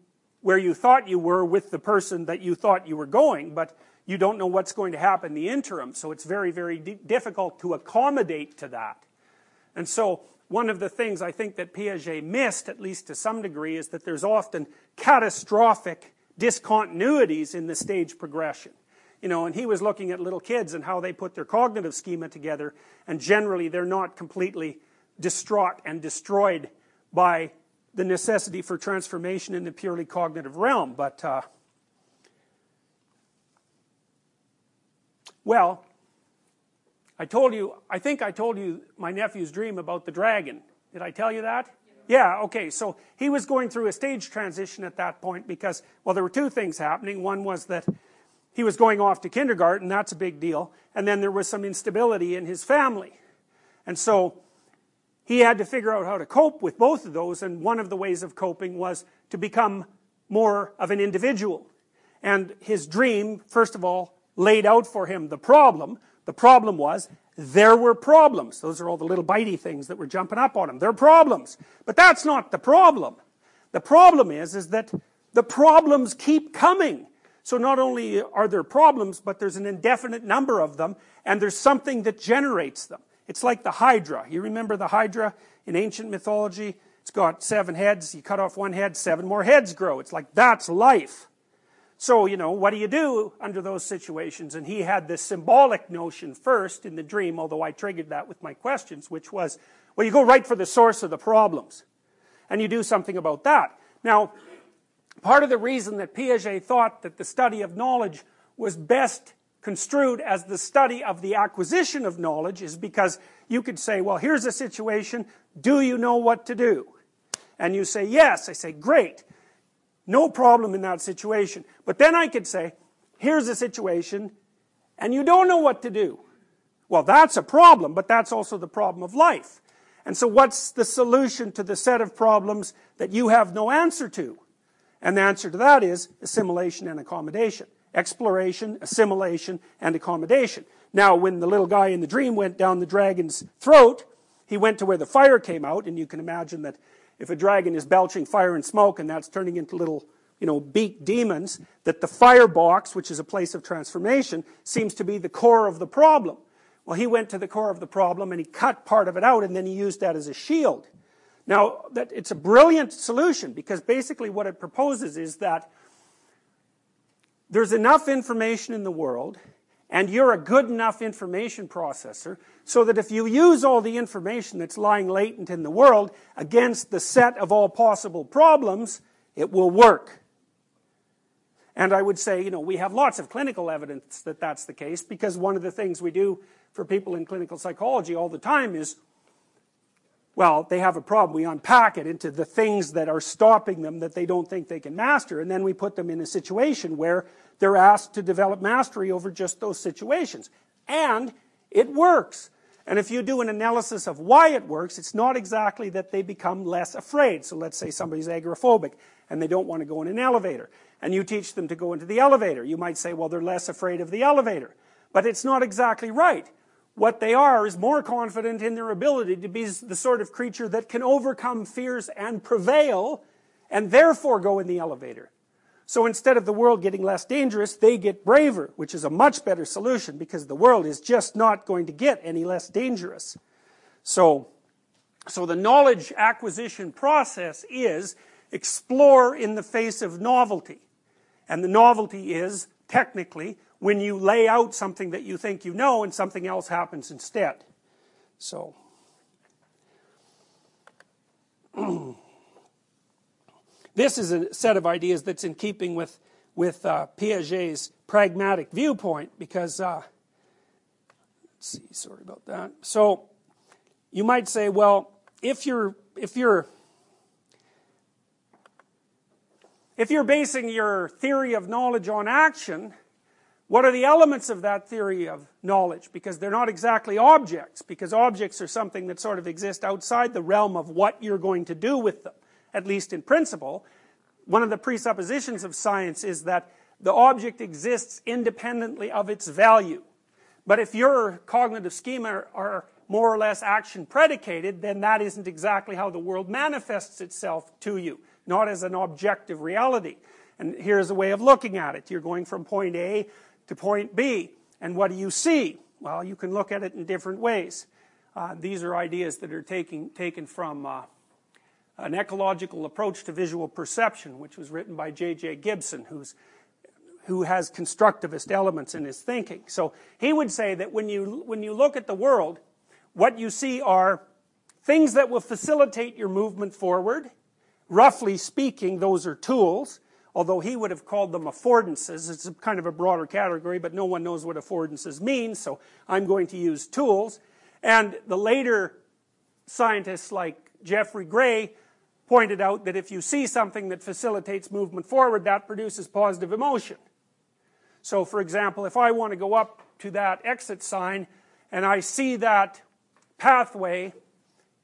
where you thought you were with the person that you thought you were going, but you don't know what's going to happen in the interim, so it's very, very difficult to accommodate to that. And so one of the things I think that Piaget missed, at least to some degree, is that there's often catastrophic discontinuities in the stage progression. You know, and he was looking at little kids and how they put their cognitive schema together, and generally they're not completely distraught and destroyed by the necessity for transformation in the purely cognitive realm. But, uh, well, I told you, I think I told you my nephew's dream about the dragon. Did I tell you that? Yeah, okay, so he was going through a stage transition at that point because, well, there were two things happening. One was that he was going off to kindergarten, that's a big deal, and then there was some instability in his family. And so he had to figure out how to cope with both of those, and one of the ways of coping was to become more of an individual. And his dream, first of all, laid out for him the problem, the problem was, there were problems. Those are all the little bitey things that were jumping up on him. They're problems. But that's not the problem. The problem is, is that the problems keep coming. So not only are there problems, but there's an indefinite number of them, and there's something that generates them. It's like the Hydra. You remember the Hydra in ancient mythology? It's got seven heads. You cut off one head, seven more heads grow. It's like that's life. So, you know, what do you do under those situations? And he had this symbolic notion first in the dream, although I triggered that with my questions, which was, well, you go right for the source of the problems. And you do something about that. Now, part of the reason that Piaget thought that the study of knowledge was best construed as the study of the acquisition of knowledge is because you could say, well, here's a situation, do you know what to do? And you say, yes. I say, great. No problem in that situation. But then I could say, here's a situation, and you don't know what to do. Well, that's a problem, but that's also the problem of life. And so what's the solution to the set of problems that you have no answer to? And the answer to that is assimilation and accommodation. Exploration, assimilation, and accommodation. Now, when the little guy in the dream went down the dragon's throat, he went to where the fire came out, and you can imagine that if a dragon is belching fire and smoke and that's turning into little you know, beak demons, that the firebox, which is a place of transformation, seems to be the core of the problem. Well, he went to the core of the problem and he cut part of it out and then he used that as a shield. Now, that it's a brilliant solution because basically what it proposes is that there's enough information in the world and you're a good enough information processor so that if you use all the information that's lying latent in the world against the set of all possible problems, it will work. And I would say, you know, we have lots of clinical evidence that that's the case because one of the things we do for people in clinical psychology all the time is, well, they have a problem. We unpack it into the things that are stopping them that they don't think they can master, and then we put them in a situation where they're asked to develop mastery over just those situations. And it works. And if you do an analysis of why it works, it's not exactly that they become less afraid. So let's say somebody's agoraphobic and they don't want to go in an elevator. And you teach them to go into the elevator. You might say, well, they're less afraid of the elevator. But it's not exactly right. What they are is more confident in their ability to be the sort of creature that can overcome fears and prevail and therefore go in the elevator. So instead of the world getting less dangerous, they get braver, which is a much better solution because the world is just not going to get any less dangerous. So, so the knowledge acquisition process is explore in the face of novelty. And the novelty is, technically, when you lay out something that you think you know and something else happens instead. So, This is a set of ideas that's in keeping with, with uh, Piaget's pragmatic viewpoint because, uh, let's see, sorry about that. So, you might say, well, if you're, if you're, if you're basing your theory of knowledge on action, what are the elements of that theory of knowledge? Because they're not exactly objects, because objects are something that sort of exist outside the realm of what you're going to do with them, at least in principle. One of the presuppositions of science is that the object exists independently of its value. But if your cognitive schema are more or less action predicated, then that isn't exactly how the world manifests itself to you, not as an objective reality. And here's a way of looking at it. You're going from point A to point B. And what do you see? Well, you can look at it in different ways. Uh, these are ideas that are taking, taken from uh, an ecological approach to visual perception, which was written by J.J. Gibson, who's, who has constructivist elements in his thinking. So he would say that when you, when you look at the world, what you see are things that will facilitate your movement forward. Roughly speaking, those are tools although he would have called them affordances. It's a kind of a broader category, but no one knows what affordances mean, so I'm going to use tools. And the later scientists like Jeffrey Gray pointed out that if you see something that facilitates movement forward, that produces positive emotion. So for example, if I want to go up to that exit sign and I see that pathway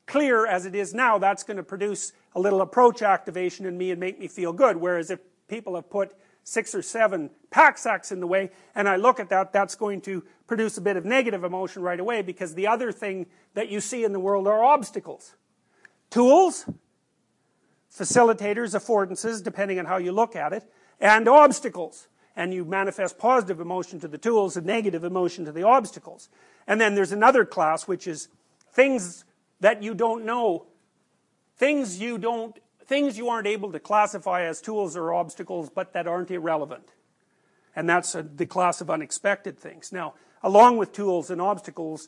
clear as it is now, that's going to produce a little approach activation in me and make me feel good. Whereas if people have put six or seven pack sacks in the way, and I look at that, that's going to produce a bit of negative emotion right away because the other thing that you see in the world are obstacles. Tools, facilitators, affordances, depending on how you look at it, and obstacles. And you manifest positive emotion to the tools and negative emotion to the obstacles. And then there's another class which is things that you don't know, things you don't things you aren't able to classify as tools or obstacles, but that aren't irrelevant. And that's a, the class of unexpected things. Now, along with tools and obstacles,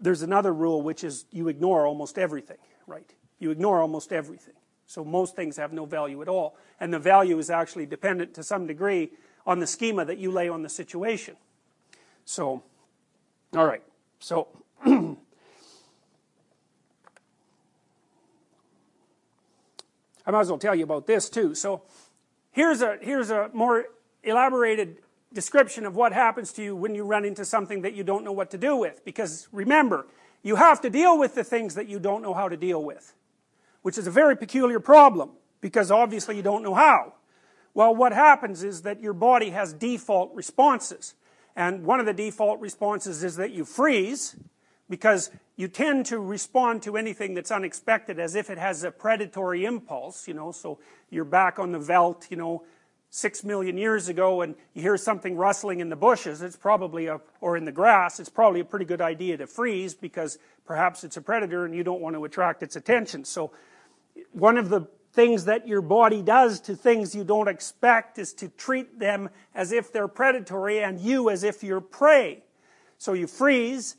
there's another rule, which is you ignore almost everything, right? You ignore almost everything. So most things have no value at all. And the value is actually dependent to some degree on the schema that you lay on the situation. So, all right. So, I might as well tell you about this too. So here's a, here's a more elaborated description of what happens to you when you run into something that you don't know what to do with. Because remember, you have to deal with the things that you don't know how to deal with. Which is a very peculiar problem, because obviously you don't know how. Well, what happens is that your body has default responses. And one of the default responses is that you freeze, because you tend to respond to anything that's unexpected as if it has a predatory impulse, you know, so you're back on the veldt, you know, six million years ago and you hear something rustling in the bushes, it's probably a, or in the grass, it's probably a pretty good idea to freeze because perhaps it's a predator and you don't want to attract its attention. So one of the things that your body does to things you don't expect is to treat them as if they're predatory and you as if you're prey. So you freeze,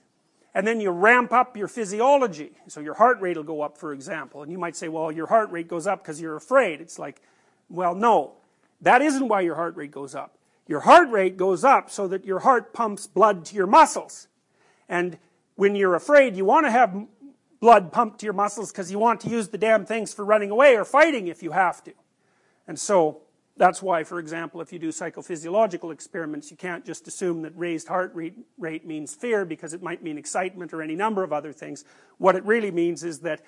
and then you ramp up your physiology. So your heart rate will go up, for example. And you might say, well, your heart rate goes up because you're afraid. It's like, well, no. That isn't why your heart rate goes up. Your heart rate goes up so that your heart pumps blood to your muscles. And when you're afraid, you want to have blood pumped to your muscles because you want to use the damn things for running away or fighting if you have to. And so, that's why, for example, if you do psychophysiological experiments, you can't just assume that raised heart rate means fear because it might mean excitement or any number of other things. What it really means is that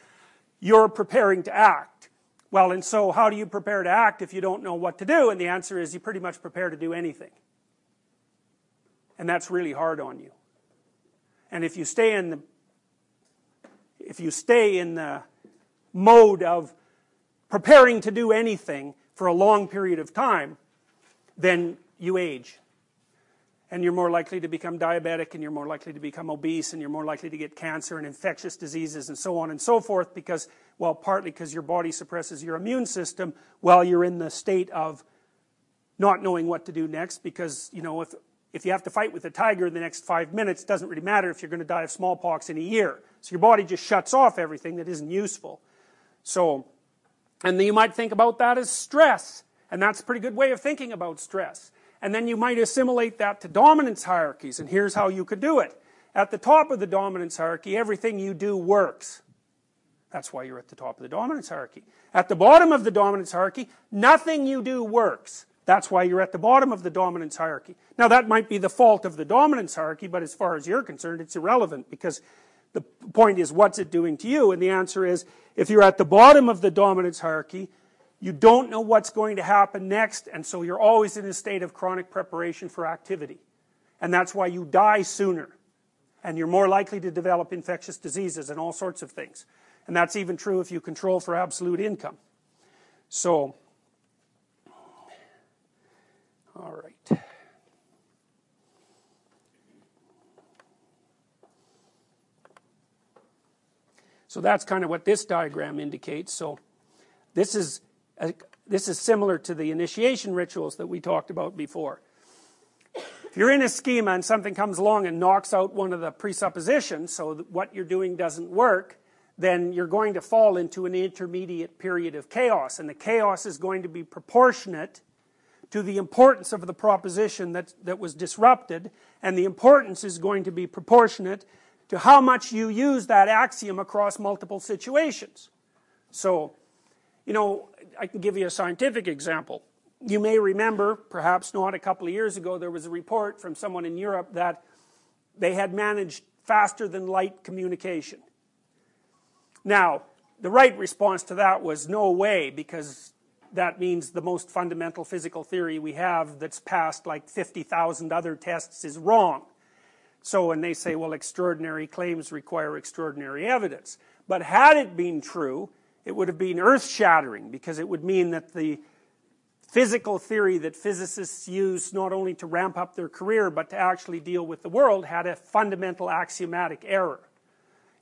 you're preparing to act. Well, and so how do you prepare to act if you don't know what to do? And the answer is you pretty much prepare to do anything. And that's really hard on you. And if you stay in the if you stay in the mode of preparing to do anything, for a long period of time, then you age. And you're more likely to become diabetic, and you're more likely to become obese, and you're more likely to get cancer and infectious diseases, and so on and so forth, because, well, partly because your body suppresses your immune system while you're in the state of not knowing what to do next, because, you know, if, if you have to fight with a tiger in the next five minutes, it doesn't really matter if you're going to die of smallpox in a year. So your body just shuts off everything that isn't useful. So, and you might think about that as stress. And that's a pretty good way of thinking about stress. And then you might assimilate that to dominance hierarchies, and here's how you could do it. At the top of the dominance hierarchy, everything you do works. That's why you're at the top of the dominance hierarchy. At the bottom of the dominance hierarchy, nothing you do works. That's why you're at the bottom of the dominance hierarchy. Now that might be the fault of the dominance hierarchy, but as far as you're concerned, it's irrelevant because the point is what's it doing to you? And the answer is, if you're at the bottom of the dominance hierarchy, you don't know what's going to happen next, and so you're always in a state of chronic preparation for activity. And that's why you die sooner. And you're more likely to develop infectious diseases and all sorts of things. And that's even true if you control for absolute income. So, all right. So that's kind of what this diagram indicates. So this is a, this is similar to the initiation rituals that we talked about before. If you're in a schema and something comes along and knocks out one of the presuppositions, so what you're doing doesn't work, then you're going to fall into an intermediate period of chaos, and the chaos is going to be proportionate to the importance of the proposition that, that was disrupted, and the importance is going to be proportionate to how much you use that axiom across multiple situations. So, you know, I can give you a scientific example. You may remember, perhaps not, a couple of years ago, there was a report from someone in Europe that they had managed faster than light communication. Now, the right response to that was no way, because that means the most fundamental physical theory we have that's passed like 50,000 other tests is wrong. So when they say, well, extraordinary claims require extraordinary evidence. But had it been true, it would have been earth shattering because it would mean that the physical theory that physicists use not only to ramp up their career but to actually deal with the world had a fundamental axiomatic error.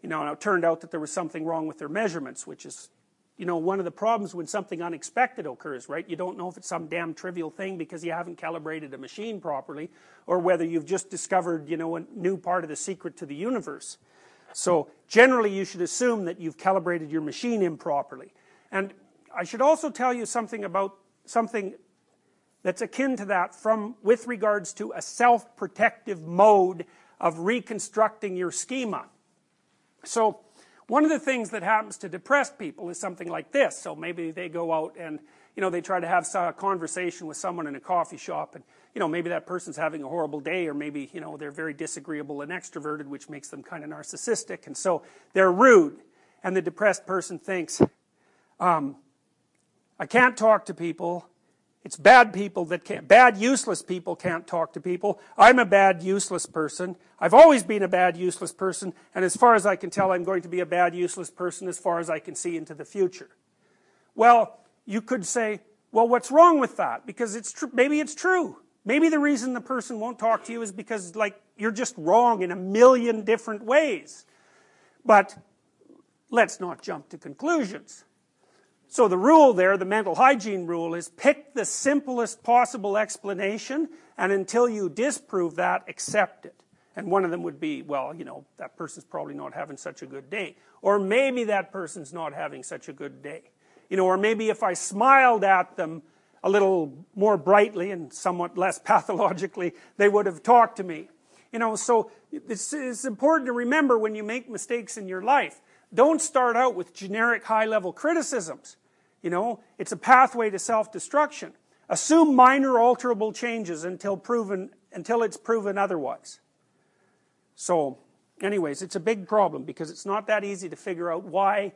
You know, and it turned out that there was something wrong with their measurements, which is you know, one of the problems when something unexpected occurs, right? You don't know if it's some damn trivial thing because you haven't calibrated a machine properly, or whether you've just discovered, you know, a new part of the secret to the universe. So, generally, you should assume that you've calibrated your machine improperly. And I should also tell you something about something that's akin to that from with regards to a self-protective mode of reconstructing your schema. So, one of the things that happens to depressed people is something like this. So maybe they go out and, you know, they try to have a conversation with someone in a coffee shop and, you know, maybe that person's having a horrible day or maybe, you know, they're very disagreeable and extroverted, which makes them kind of narcissistic. And so they're rude. And the depressed person thinks, um, I can't talk to people it's bad people that can't, bad useless people can't talk to people. I'm a bad useless person. I've always been a bad useless person, and as far as I can tell, I'm going to be a bad useless person as far as I can see into the future. Well, you could say, well, what's wrong with that? Because it's true, maybe it's true. Maybe the reason the person won't talk to you is because, like, you're just wrong in a million different ways. But let's not jump to conclusions. So the rule there, the mental hygiene rule, is pick the simplest possible explanation, and until you disprove that, accept it. And one of them would be, well, you know, that person's probably not having such a good day. Or maybe that person's not having such a good day. You know, or maybe if I smiled at them a little more brightly and somewhat less pathologically, they would have talked to me. You know, so it's, it's important to remember when you make mistakes in your life don't start out with generic high-level criticisms. You know, it's a pathway to self-destruction. Assume minor alterable changes until proven until it's proven otherwise. So, anyways, it's a big problem because it's not that easy to figure out why,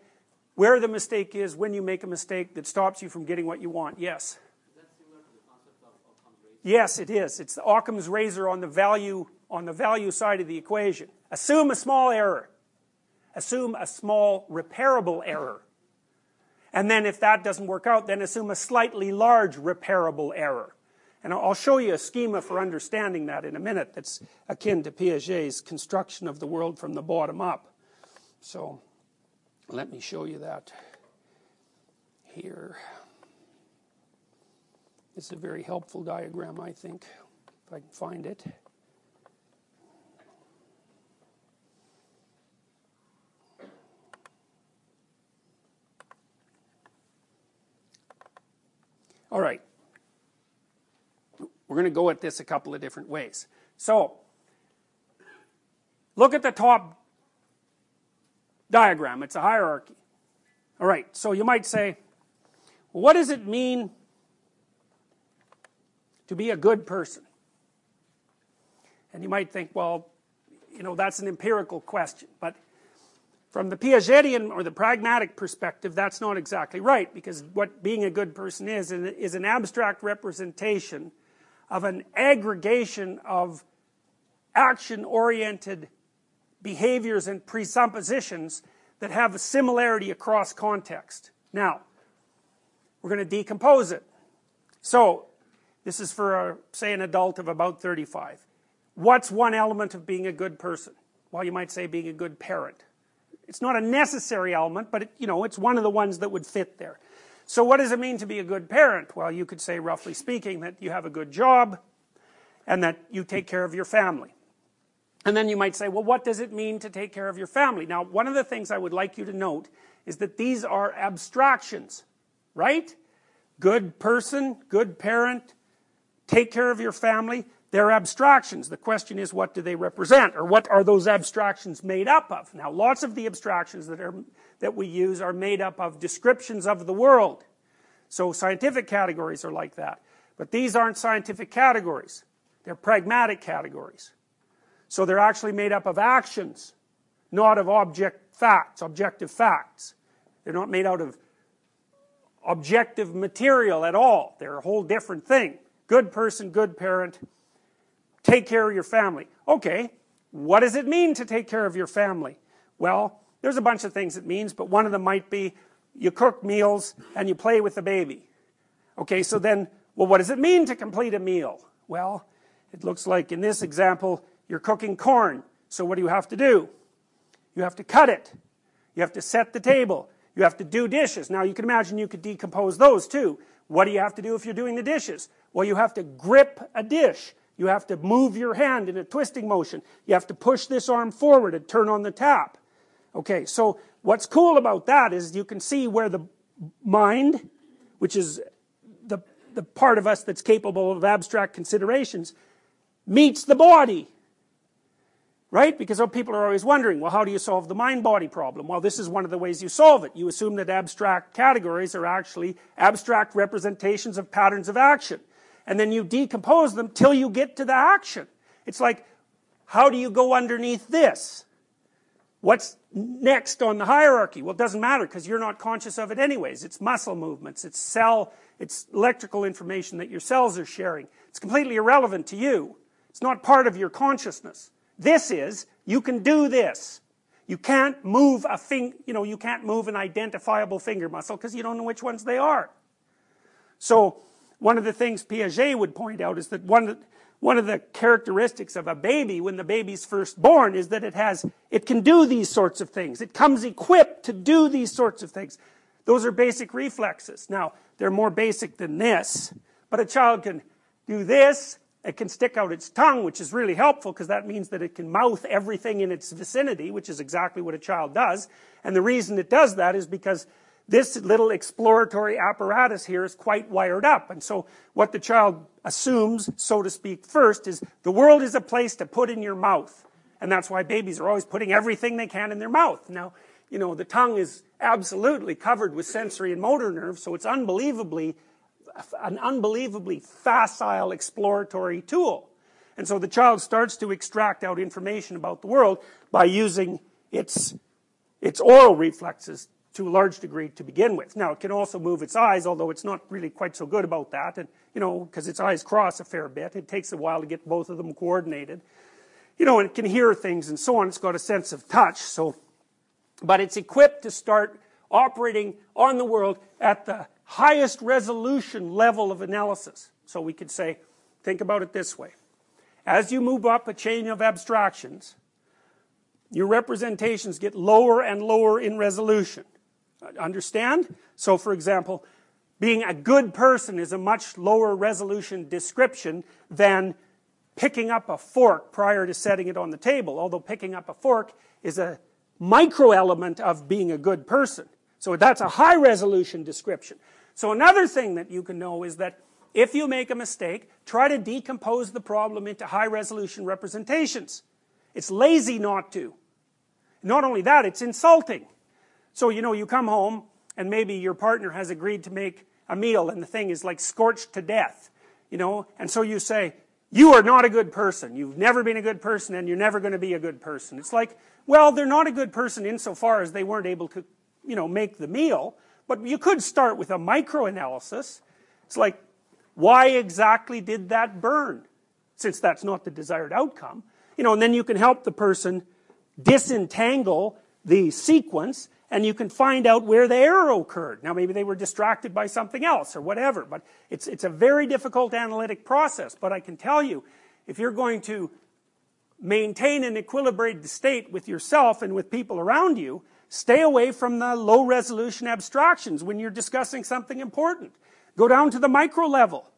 where the mistake is when you make a mistake that stops you from getting what you want. Yes. Yes, it is. It's the Occam's razor on the value on the value side of the equation. Assume a small error. Assume a small repairable error. And then if that doesn't work out, then assume a slightly large repairable error. And I'll show you a schema for understanding that in a minute that's akin to Piaget's construction of the world from the bottom up. So let me show you that here. This is a very helpful diagram, I think, if I can find it. All right. we're going to go at this a couple of different ways. So look at the top diagram. It's a hierarchy. Alright so you might say what does it mean to be a good person? And you might think well you know that's an empirical question but from the Piagetian or the pragmatic perspective that's not exactly right because what being a good person is is an abstract representation of an aggregation of action oriented behaviors and presuppositions that have a similarity across context. Now we're going to decompose it. So this is for a, say an adult of about 35 what's one element of being a good person? Well you might say being a good parent it's not a necessary element but it, you know it's one of the ones that would fit there. So what does it mean to be a good parent? Well you could say roughly speaking that you have a good job and that you take care of your family. And then you might say well what does it mean to take care of your family? Now one of the things I would like you to note is that these are abstractions right? Good person good parent take care of your family they're abstractions. The question is what do they represent? Or what are those abstractions made up of? Now lots of the abstractions that are that we use are made up of descriptions of the world. So scientific categories are like that. But these aren't scientific categories. They're pragmatic categories. So they're actually made up of actions not of object facts objective facts. They're not made out of objective material at all. They're a whole different thing. Good person good parent take care of your family. Okay what does it mean to take care of your family? Well there's a bunch of things it means but one of them might be you cook meals and you play with the baby. Okay so then well what does it mean to complete a meal? Well it looks like in this example you're cooking corn. So what do you have to do? You have to cut it. You have to set the table. You have to do dishes. Now you can imagine you could decompose those too. What do you have to do if you're doing the dishes? Well you have to grip a dish you have to move your hand in a twisting motion. You have to push this arm forward and turn on the tap. Okay, so what's cool about that is you can see where the mind, which is the, the part of us that's capable of abstract considerations, meets the body. Right? Because people are always wondering, well, how do you solve the mind-body problem? Well, this is one of the ways you solve it. You assume that abstract categories are actually abstract representations of patterns of action and then you decompose them till you get to the action. It's like how do you go underneath this? What's next on the hierarchy? Well it doesn't matter because you're not conscious of it anyways. It's muscle movements it's cell it's electrical information that your cells are sharing. It's completely irrelevant to you. It's not part of your consciousness. This is you can do this. You can't move a thing you know you can't move an identifiable finger muscle because you don't know which ones they are. So one of the things Piaget would point out is that one of, one of the characteristics of a baby when the baby's first born is that it has it can do these sorts of things. It comes equipped to do these sorts of things. Those are basic reflexes. Now they're more basic than this but a child can do this. It can stick out its tongue which is really helpful because that means that it can mouth everything in its vicinity which is exactly what a child does. And the reason it does that is because this little exploratory apparatus here is quite wired up. And so what the child assumes so to speak first is the world is a place to put in your mouth. And that's why babies are always putting everything they can in their mouth. Now you know the tongue is absolutely covered with sensory and motor nerves so it's unbelievably an unbelievably facile exploratory tool. And so the child starts to extract out information about the world by using its its oral reflexes to a large degree to begin with. Now it can also move its eyes although it's not really quite so good about that. And you know because its eyes cross a fair bit. It takes a while to get both of them coordinated. You know and it can hear things and so on. It's got a sense of touch so. But it's equipped to start operating on the world at the highest resolution level of analysis. So we could say think about it this way. As you move up a chain of abstractions your representations get lower and lower in resolution understand so for example being a good person is a much lower resolution description than picking up a fork prior to setting it on the table although picking up a fork is a micro element of being a good person so that's a high resolution description so another thing that you can know is that if you make a mistake, try to decompose the problem into high resolution representations. It's lazy not to. Not only that, it's insulting. So, you know, you come home and maybe your partner has agreed to make a meal and the thing is like scorched to death, you know, and so you say, you are not a good person. You've never been a good person and you're never going to be a good person. It's like, well, they're not a good person insofar as they weren't able to, you know, make the meal, but you could start with a micro-analysis. It's like, why exactly did that burn? Since that's not the desired outcome. You know, and then you can help the person disentangle the sequence and you can find out where the error occurred. Now maybe they were distracted by something else or whatever, but it's, it's a very difficult analytic process. But I can tell you, if you're going to maintain an equilibrated state with yourself and with people around you, stay away from the low resolution abstractions when you're discussing something important. Go down to the micro level.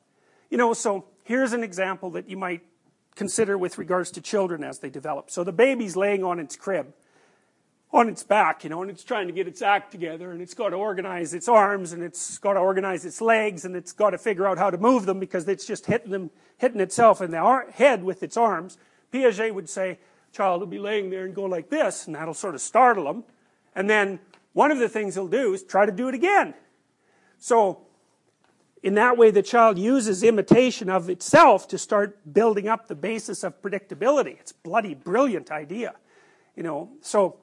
You know, so here's an example that you might consider with regards to children as they develop. So the baby's laying on its crib on its back, you know, and it's trying to get its act together, and it's got to organize its arms, and it's got to organize its legs, and it's got to figure out how to move them because it's just hitting them, hitting itself in the head with its arms. Piaget would say, child will be laying there and go like this, and that'll sort of startle them. And then one of the things he'll do is try to do it again. So, in that way, the child uses imitation of itself to start building up the basis of predictability. It's a bloody brilliant idea. You know, so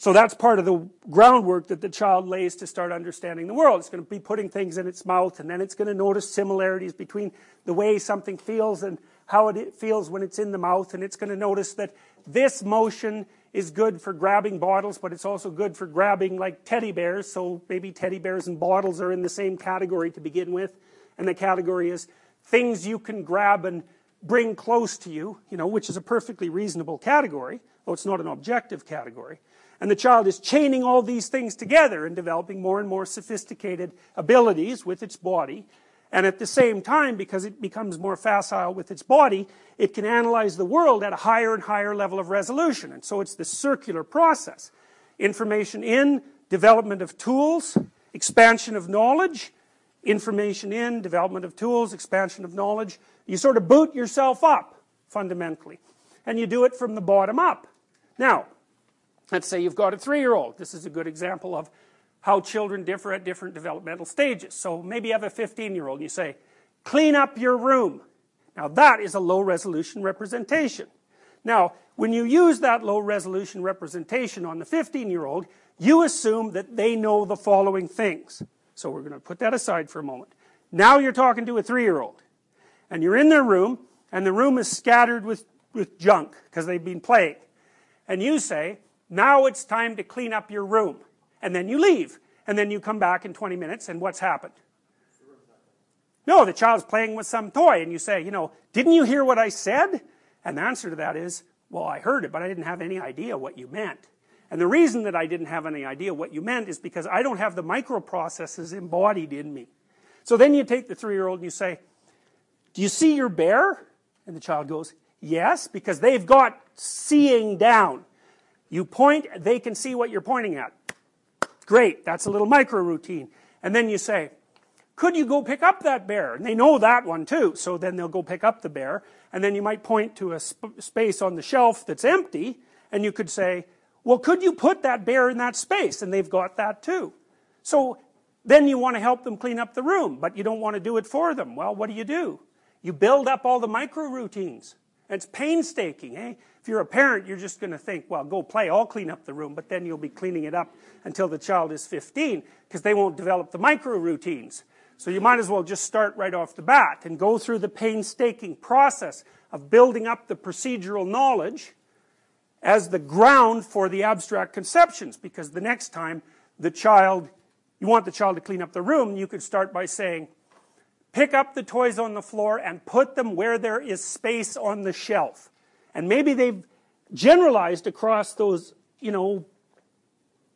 so that's part of the groundwork that the child lays to start understanding the world. It's going to be putting things in its mouth, and then it's going to notice similarities between the way something feels and how it feels when it's in the mouth, and it's going to notice that this motion is good for grabbing bottles, but it's also good for grabbing like teddy bears, so maybe teddy bears and bottles are in the same category to begin with, and the category is things you can grab and bring close to you, you know, which is a perfectly reasonable category, though it's not an objective category. And the child is chaining all these things together and developing more and more sophisticated abilities with its body. And at the same time, because it becomes more facile with its body, it can analyze the world at a higher and higher level of resolution. And so it's this circular process. Information in, development of tools, expansion of knowledge, information in, development of tools, expansion of knowledge. You sort of boot yourself up, fundamentally. And you do it from the bottom up. Now, Let's say you've got a three-year-old. This is a good example of how children differ at different developmental stages. So maybe you have a 15-year-old and you say, clean up your room. Now that is a low resolution representation. Now, when you use that low resolution representation on the 15-year-old, you assume that they know the following things. So we're going to put that aside for a moment. Now you're talking to a three-year-old. And you're in their room, and the room is scattered with, with junk, because they've been playing. And you say, now it's time to clean up your room. And then you leave. And then you come back in 20 minutes and what's happened? No, the child's playing with some toy and you say, you know, didn't you hear what I said? And the answer to that is, well, I heard it, but I didn't have any idea what you meant. And the reason that I didn't have any idea what you meant is because I don't have the microprocesses embodied in me. So then you take the three-year-old and you say, do you see your bear? And the child goes, yes, because they've got seeing down. You point, they can see what you're pointing at. Great, that's a little micro routine. And then you say, could you go pick up that bear? And they know that one too, so then they'll go pick up the bear. And then you might point to a sp space on the shelf that's empty, and you could say, well, could you put that bear in that space? And they've got that too. So then you want to help them clean up the room, but you don't want to do it for them. Well, what do you do? You build up all the micro routines. It's painstaking, eh? If you're a parent, you're just going to think, well, go play, I'll clean up the room, but then you'll be cleaning it up until the child is 15, because they won't develop the micro routines. So you might as well just start right off the bat and go through the painstaking process of building up the procedural knowledge as the ground for the abstract conceptions, because the next time the child, you want the child to clean up the room, you could start by saying, pick up the toys on the floor and put them where there is space on the shelf. And maybe they've generalized across those, you know,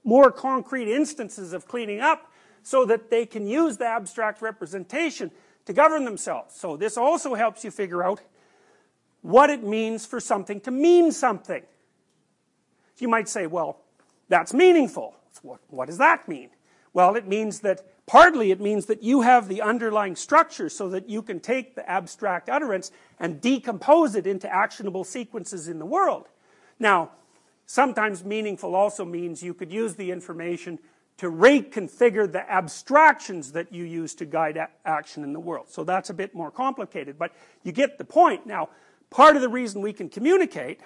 more concrete instances of cleaning up so that they can use the abstract representation to govern themselves. So this also helps you figure out what it means for something to mean something. You might say, well, that's meaningful. What, what does that mean? Well, it means that, partly it means that you have the underlying structure so that you can take the abstract utterance and decompose it into actionable sequences in the world. Now, sometimes meaningful also means you could use the information to reconfigure the abstractions that you use to guide action in the world. So that's a bit more complicated, but you get the point. Now, part of the reason we can communicate,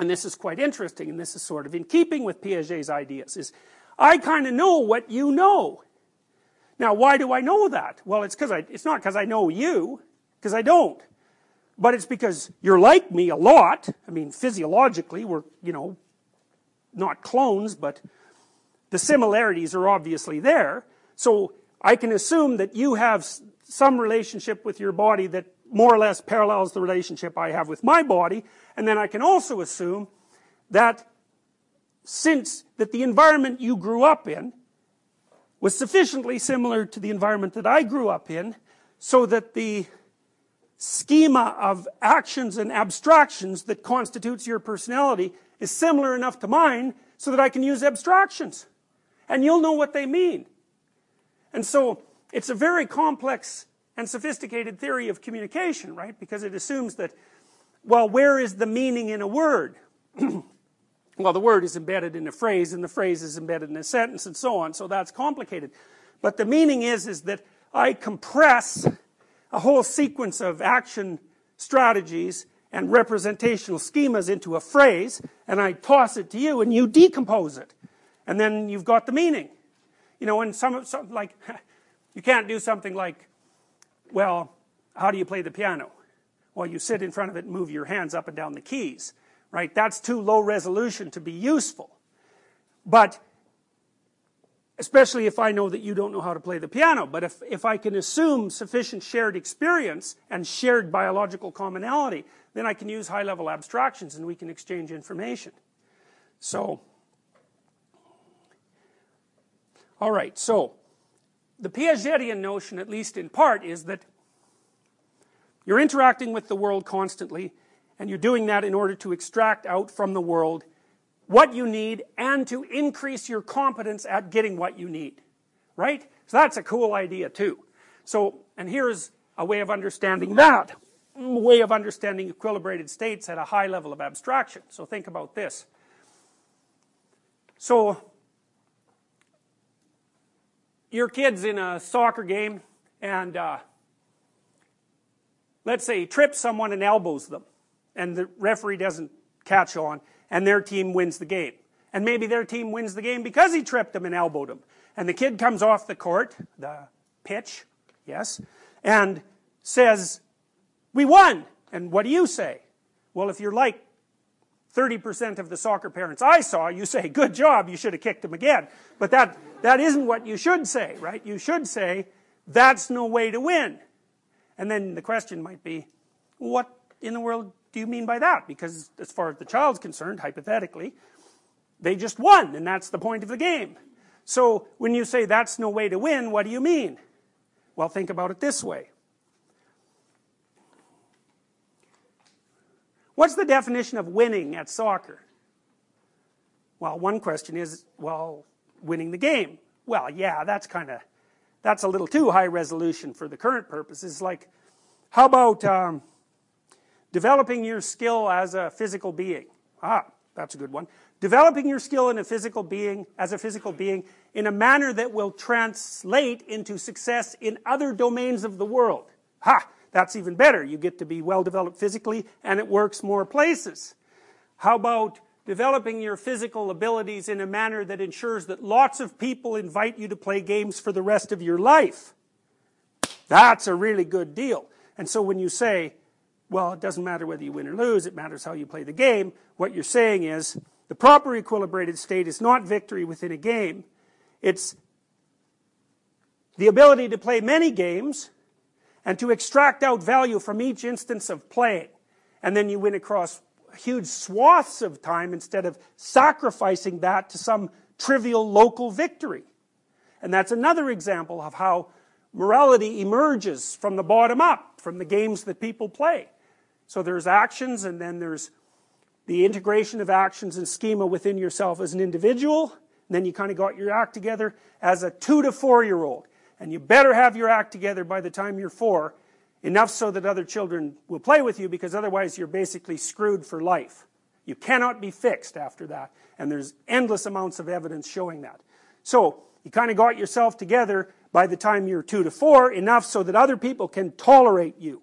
and this is quite interesting, and this is sort of in keeping with Piaget's ideas, is I kind of know what you know. Now, why do I know that? Well, it's because I, it's not because I know you, because I don't. But it's because you're like me a lot. I mean, physiologically, we're, you know, not clones, but the similarities are obviously there. So I can assume that you have some relationship with your body that more or less parallels the relationship I have with my body. And then I can also assume that since that the environment you grew up in was sufficiently similar to the environment that I grew up in so that the schema of actions and abstractions that constitutes your personality is similar enough to mine so that I can use abstractions and you'll know what they mean. And so it's a very complex and sophisticated theory of communication, right? Because it assumes that, well, where is the meaning in a word? well, the word is embedded in a phrase, and the phrase is embedded in a sentence, and so on, so that's complicated. But the meaning is, is that I compress a whole sequence of action strategies and representational schemas into a phrase, and I toss it to you, and you decompose it and then you've got the meaning. You know, and some, some like, you can't do something like, well, how do you play the piano? Well, you sit in front of it and move your hands up and down the keys, right? That's too low resolution to be useful. But, especially if I know that you don't know how to play the piano, but if, if I can assume sufficient shared experience and shared biological commonality, then I can use high level abstractions and we can exchange information. So, all right, so the Piagetian notion, at least in part, is that you're interacting with the world constantly, and you're doing that in order to extract out from the world what you need and to increase your competence at getting what you need. Right? So that's a cool idea too. So, and here's a way of understanding that. Way of understanding equilibrated states at a high level of abstraction. So think about this. So, your kid's in a soccer game and uh, let's say he trips someone and elbows them and the referee doesn't catch on and their team wins the game and maybe their team wins the game because he tripped them and elbowed them and the kid comes off the court the pitch yes and says we won and what do you say well if you're like 30% of the soccer parents I saw, you say, good job, you should have kicked him again. But that, that isn't what you should say, right? You should say, that's no way to win. And then the question might be, what in the world do you mean by that? Because as far as the child's concerned, hypothetically, they just won, and that's the point of the game. So when you say that's no way to win, what do you mean? Well, think about it this way. What's the definition of winning at soccer? Well, one question is, well, winning the game. Well, yeah, that's kind of, that's a little too high resolution for the current purposes. Like, how about um, developing your skill as a physical being? Ah, that's a good one. Developing your skill in a physical being, as a physical being, in a manner that will translate into success in other domains of the world. Ha! That's even better. You get to be well developed physically and it works more places. How about developing your physical abilities in a manner that ensures that lots of people invite you to play games for the rest of your life? That's a really good deal. And so when you say, well, it doesn't matter whether you win or lose, it matters how you play the game, what you're saying is, the proper equilibrated state is not victory within a game, it's the ability to play many games and to extract out value from each instance of playing. And then you win across huge swaths of time instead of sacrificing that to some trivial local victory. And that's another example of how morality emerges from the bottom up, from the games that people play. So there's actions and then there's the integration of actions and schema within yourself as an individual. then you kind of got your act together as a two to four year old. And you better have your act together by the time you're four, enough so that other children will play with you, because otherwise you're basically screwed for life. You cannot be fixed after that. And there's endless amounts of evidence showing that. So, you kind of got yourself together by the time you're two to four, enough so that other people can tolerate you.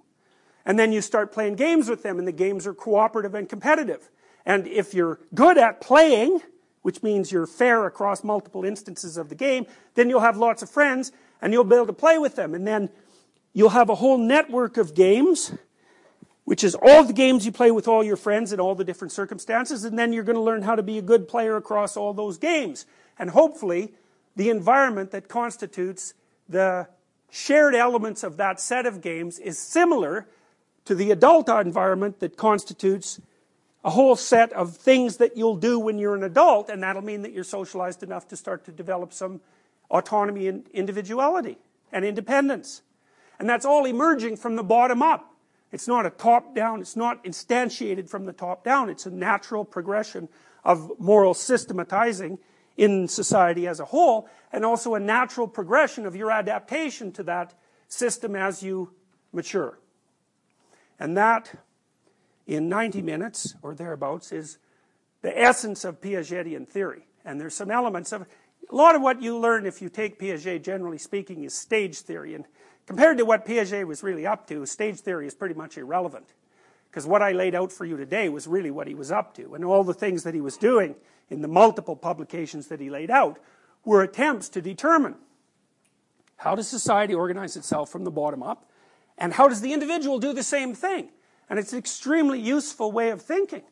And then you start playing games with them, and the games are cooperative and competitive. And if you're good at playing, which means you're fair across multiple instances of the game, then you'll have lots of friends and you'll be able to play with them. And then you'll have a whole network of games, which is all the games you play with all your friends in all the different circumstances, and then you're going to learn how to be a good player across all those games. And hopefully, the environment that constitutes the shared elements of that set of games is similar to the adult environment that constitutes a whole set of things that you'll do when you're an adult, and that'll mean that you're socialized enough to start to develop some autonomy and individuality and independence. And that's all emerging from the bottom up. It's not a top down, it's not instantiated from the top down, it's a natural progression of moral systematizing in society as a whole, and also a natural progression of your adaptation to that system as you mature. And that in 90 minutes or thereabouts is the essence of Piagetian theory. And there's some elements of a lot of what you learn if you take Piaget, generally speaking, is stage theory. And compared to what Piaget was really up to, stage theory is pretty much irrelevant. Because what I laid out for you today was really what he was up to. And all the things that he was doing in the multiple publications that he laid out were attempts to determine how does society organize itself from the bottom up, and how does the individual do the same thing? And it's an extremely useful way of thinking.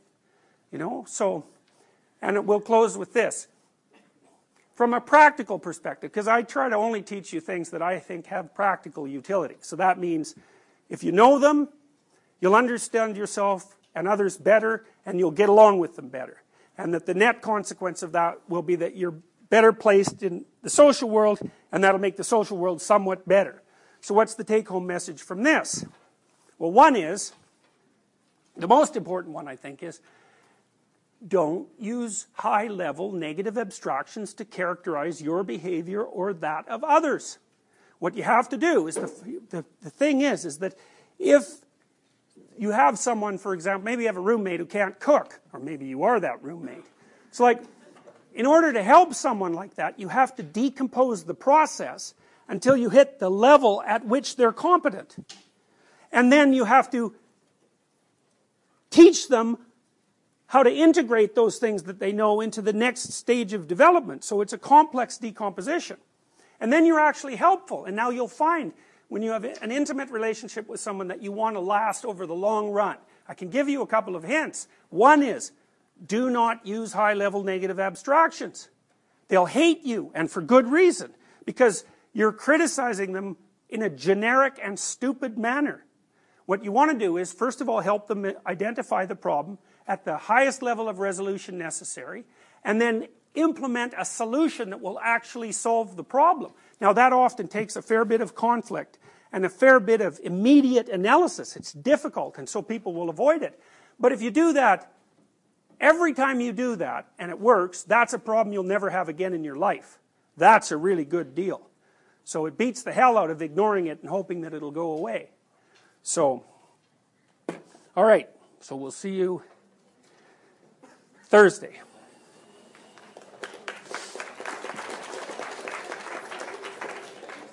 You know, so, and we'll close with this. From a practical perspective, because I try to only teach you things that I think have practical utility. So that means if you know them, you'll understand yourself and others better, and you'll get along with them better. And that the net consequence of that will be that you're better placed in the social world, and that'll make the social world somewhat better. So what's the take home message from this? Well, one is the most important one, I think, is don't use high level negative abstractions to characterize your behavior or that of others. What you have to do is the, the, the thing is, is that if you have someone, for example, maybe you have a roommate who can't cook, or maybe you are that roommate. It's like, in order to help someone like that, you have to decompose the process until you hit the level at which they're competent. And then you have to teach them how to integrate those things that they know into the next stage of development. So it's a complex decomposition. And then you're actually helpful. And now you'll find when you have an intimate relationship with someone that you want to last over the long run. I can give you a couple of hints. One is, do not use high level negative abstractions. They'll hate you, and for good reason, because you're criticizing them in a generic and stupid manner. What you want to do is, first of all, help them identify the problem at the highest level of resolution necessary, and then implement a solution that will actually solve the problem. Now that often takes a fair bit of conflict and a fair bit of immediate analysis. It's difficult, and so people will avoid it. But if you do that, every time you do that, and it works, that's a problem you'll never have again in your life. That's a really good deal. So it beats the hell out of ignoring it and hoping that it'll go away. So, all right. So we'll see you Thursday.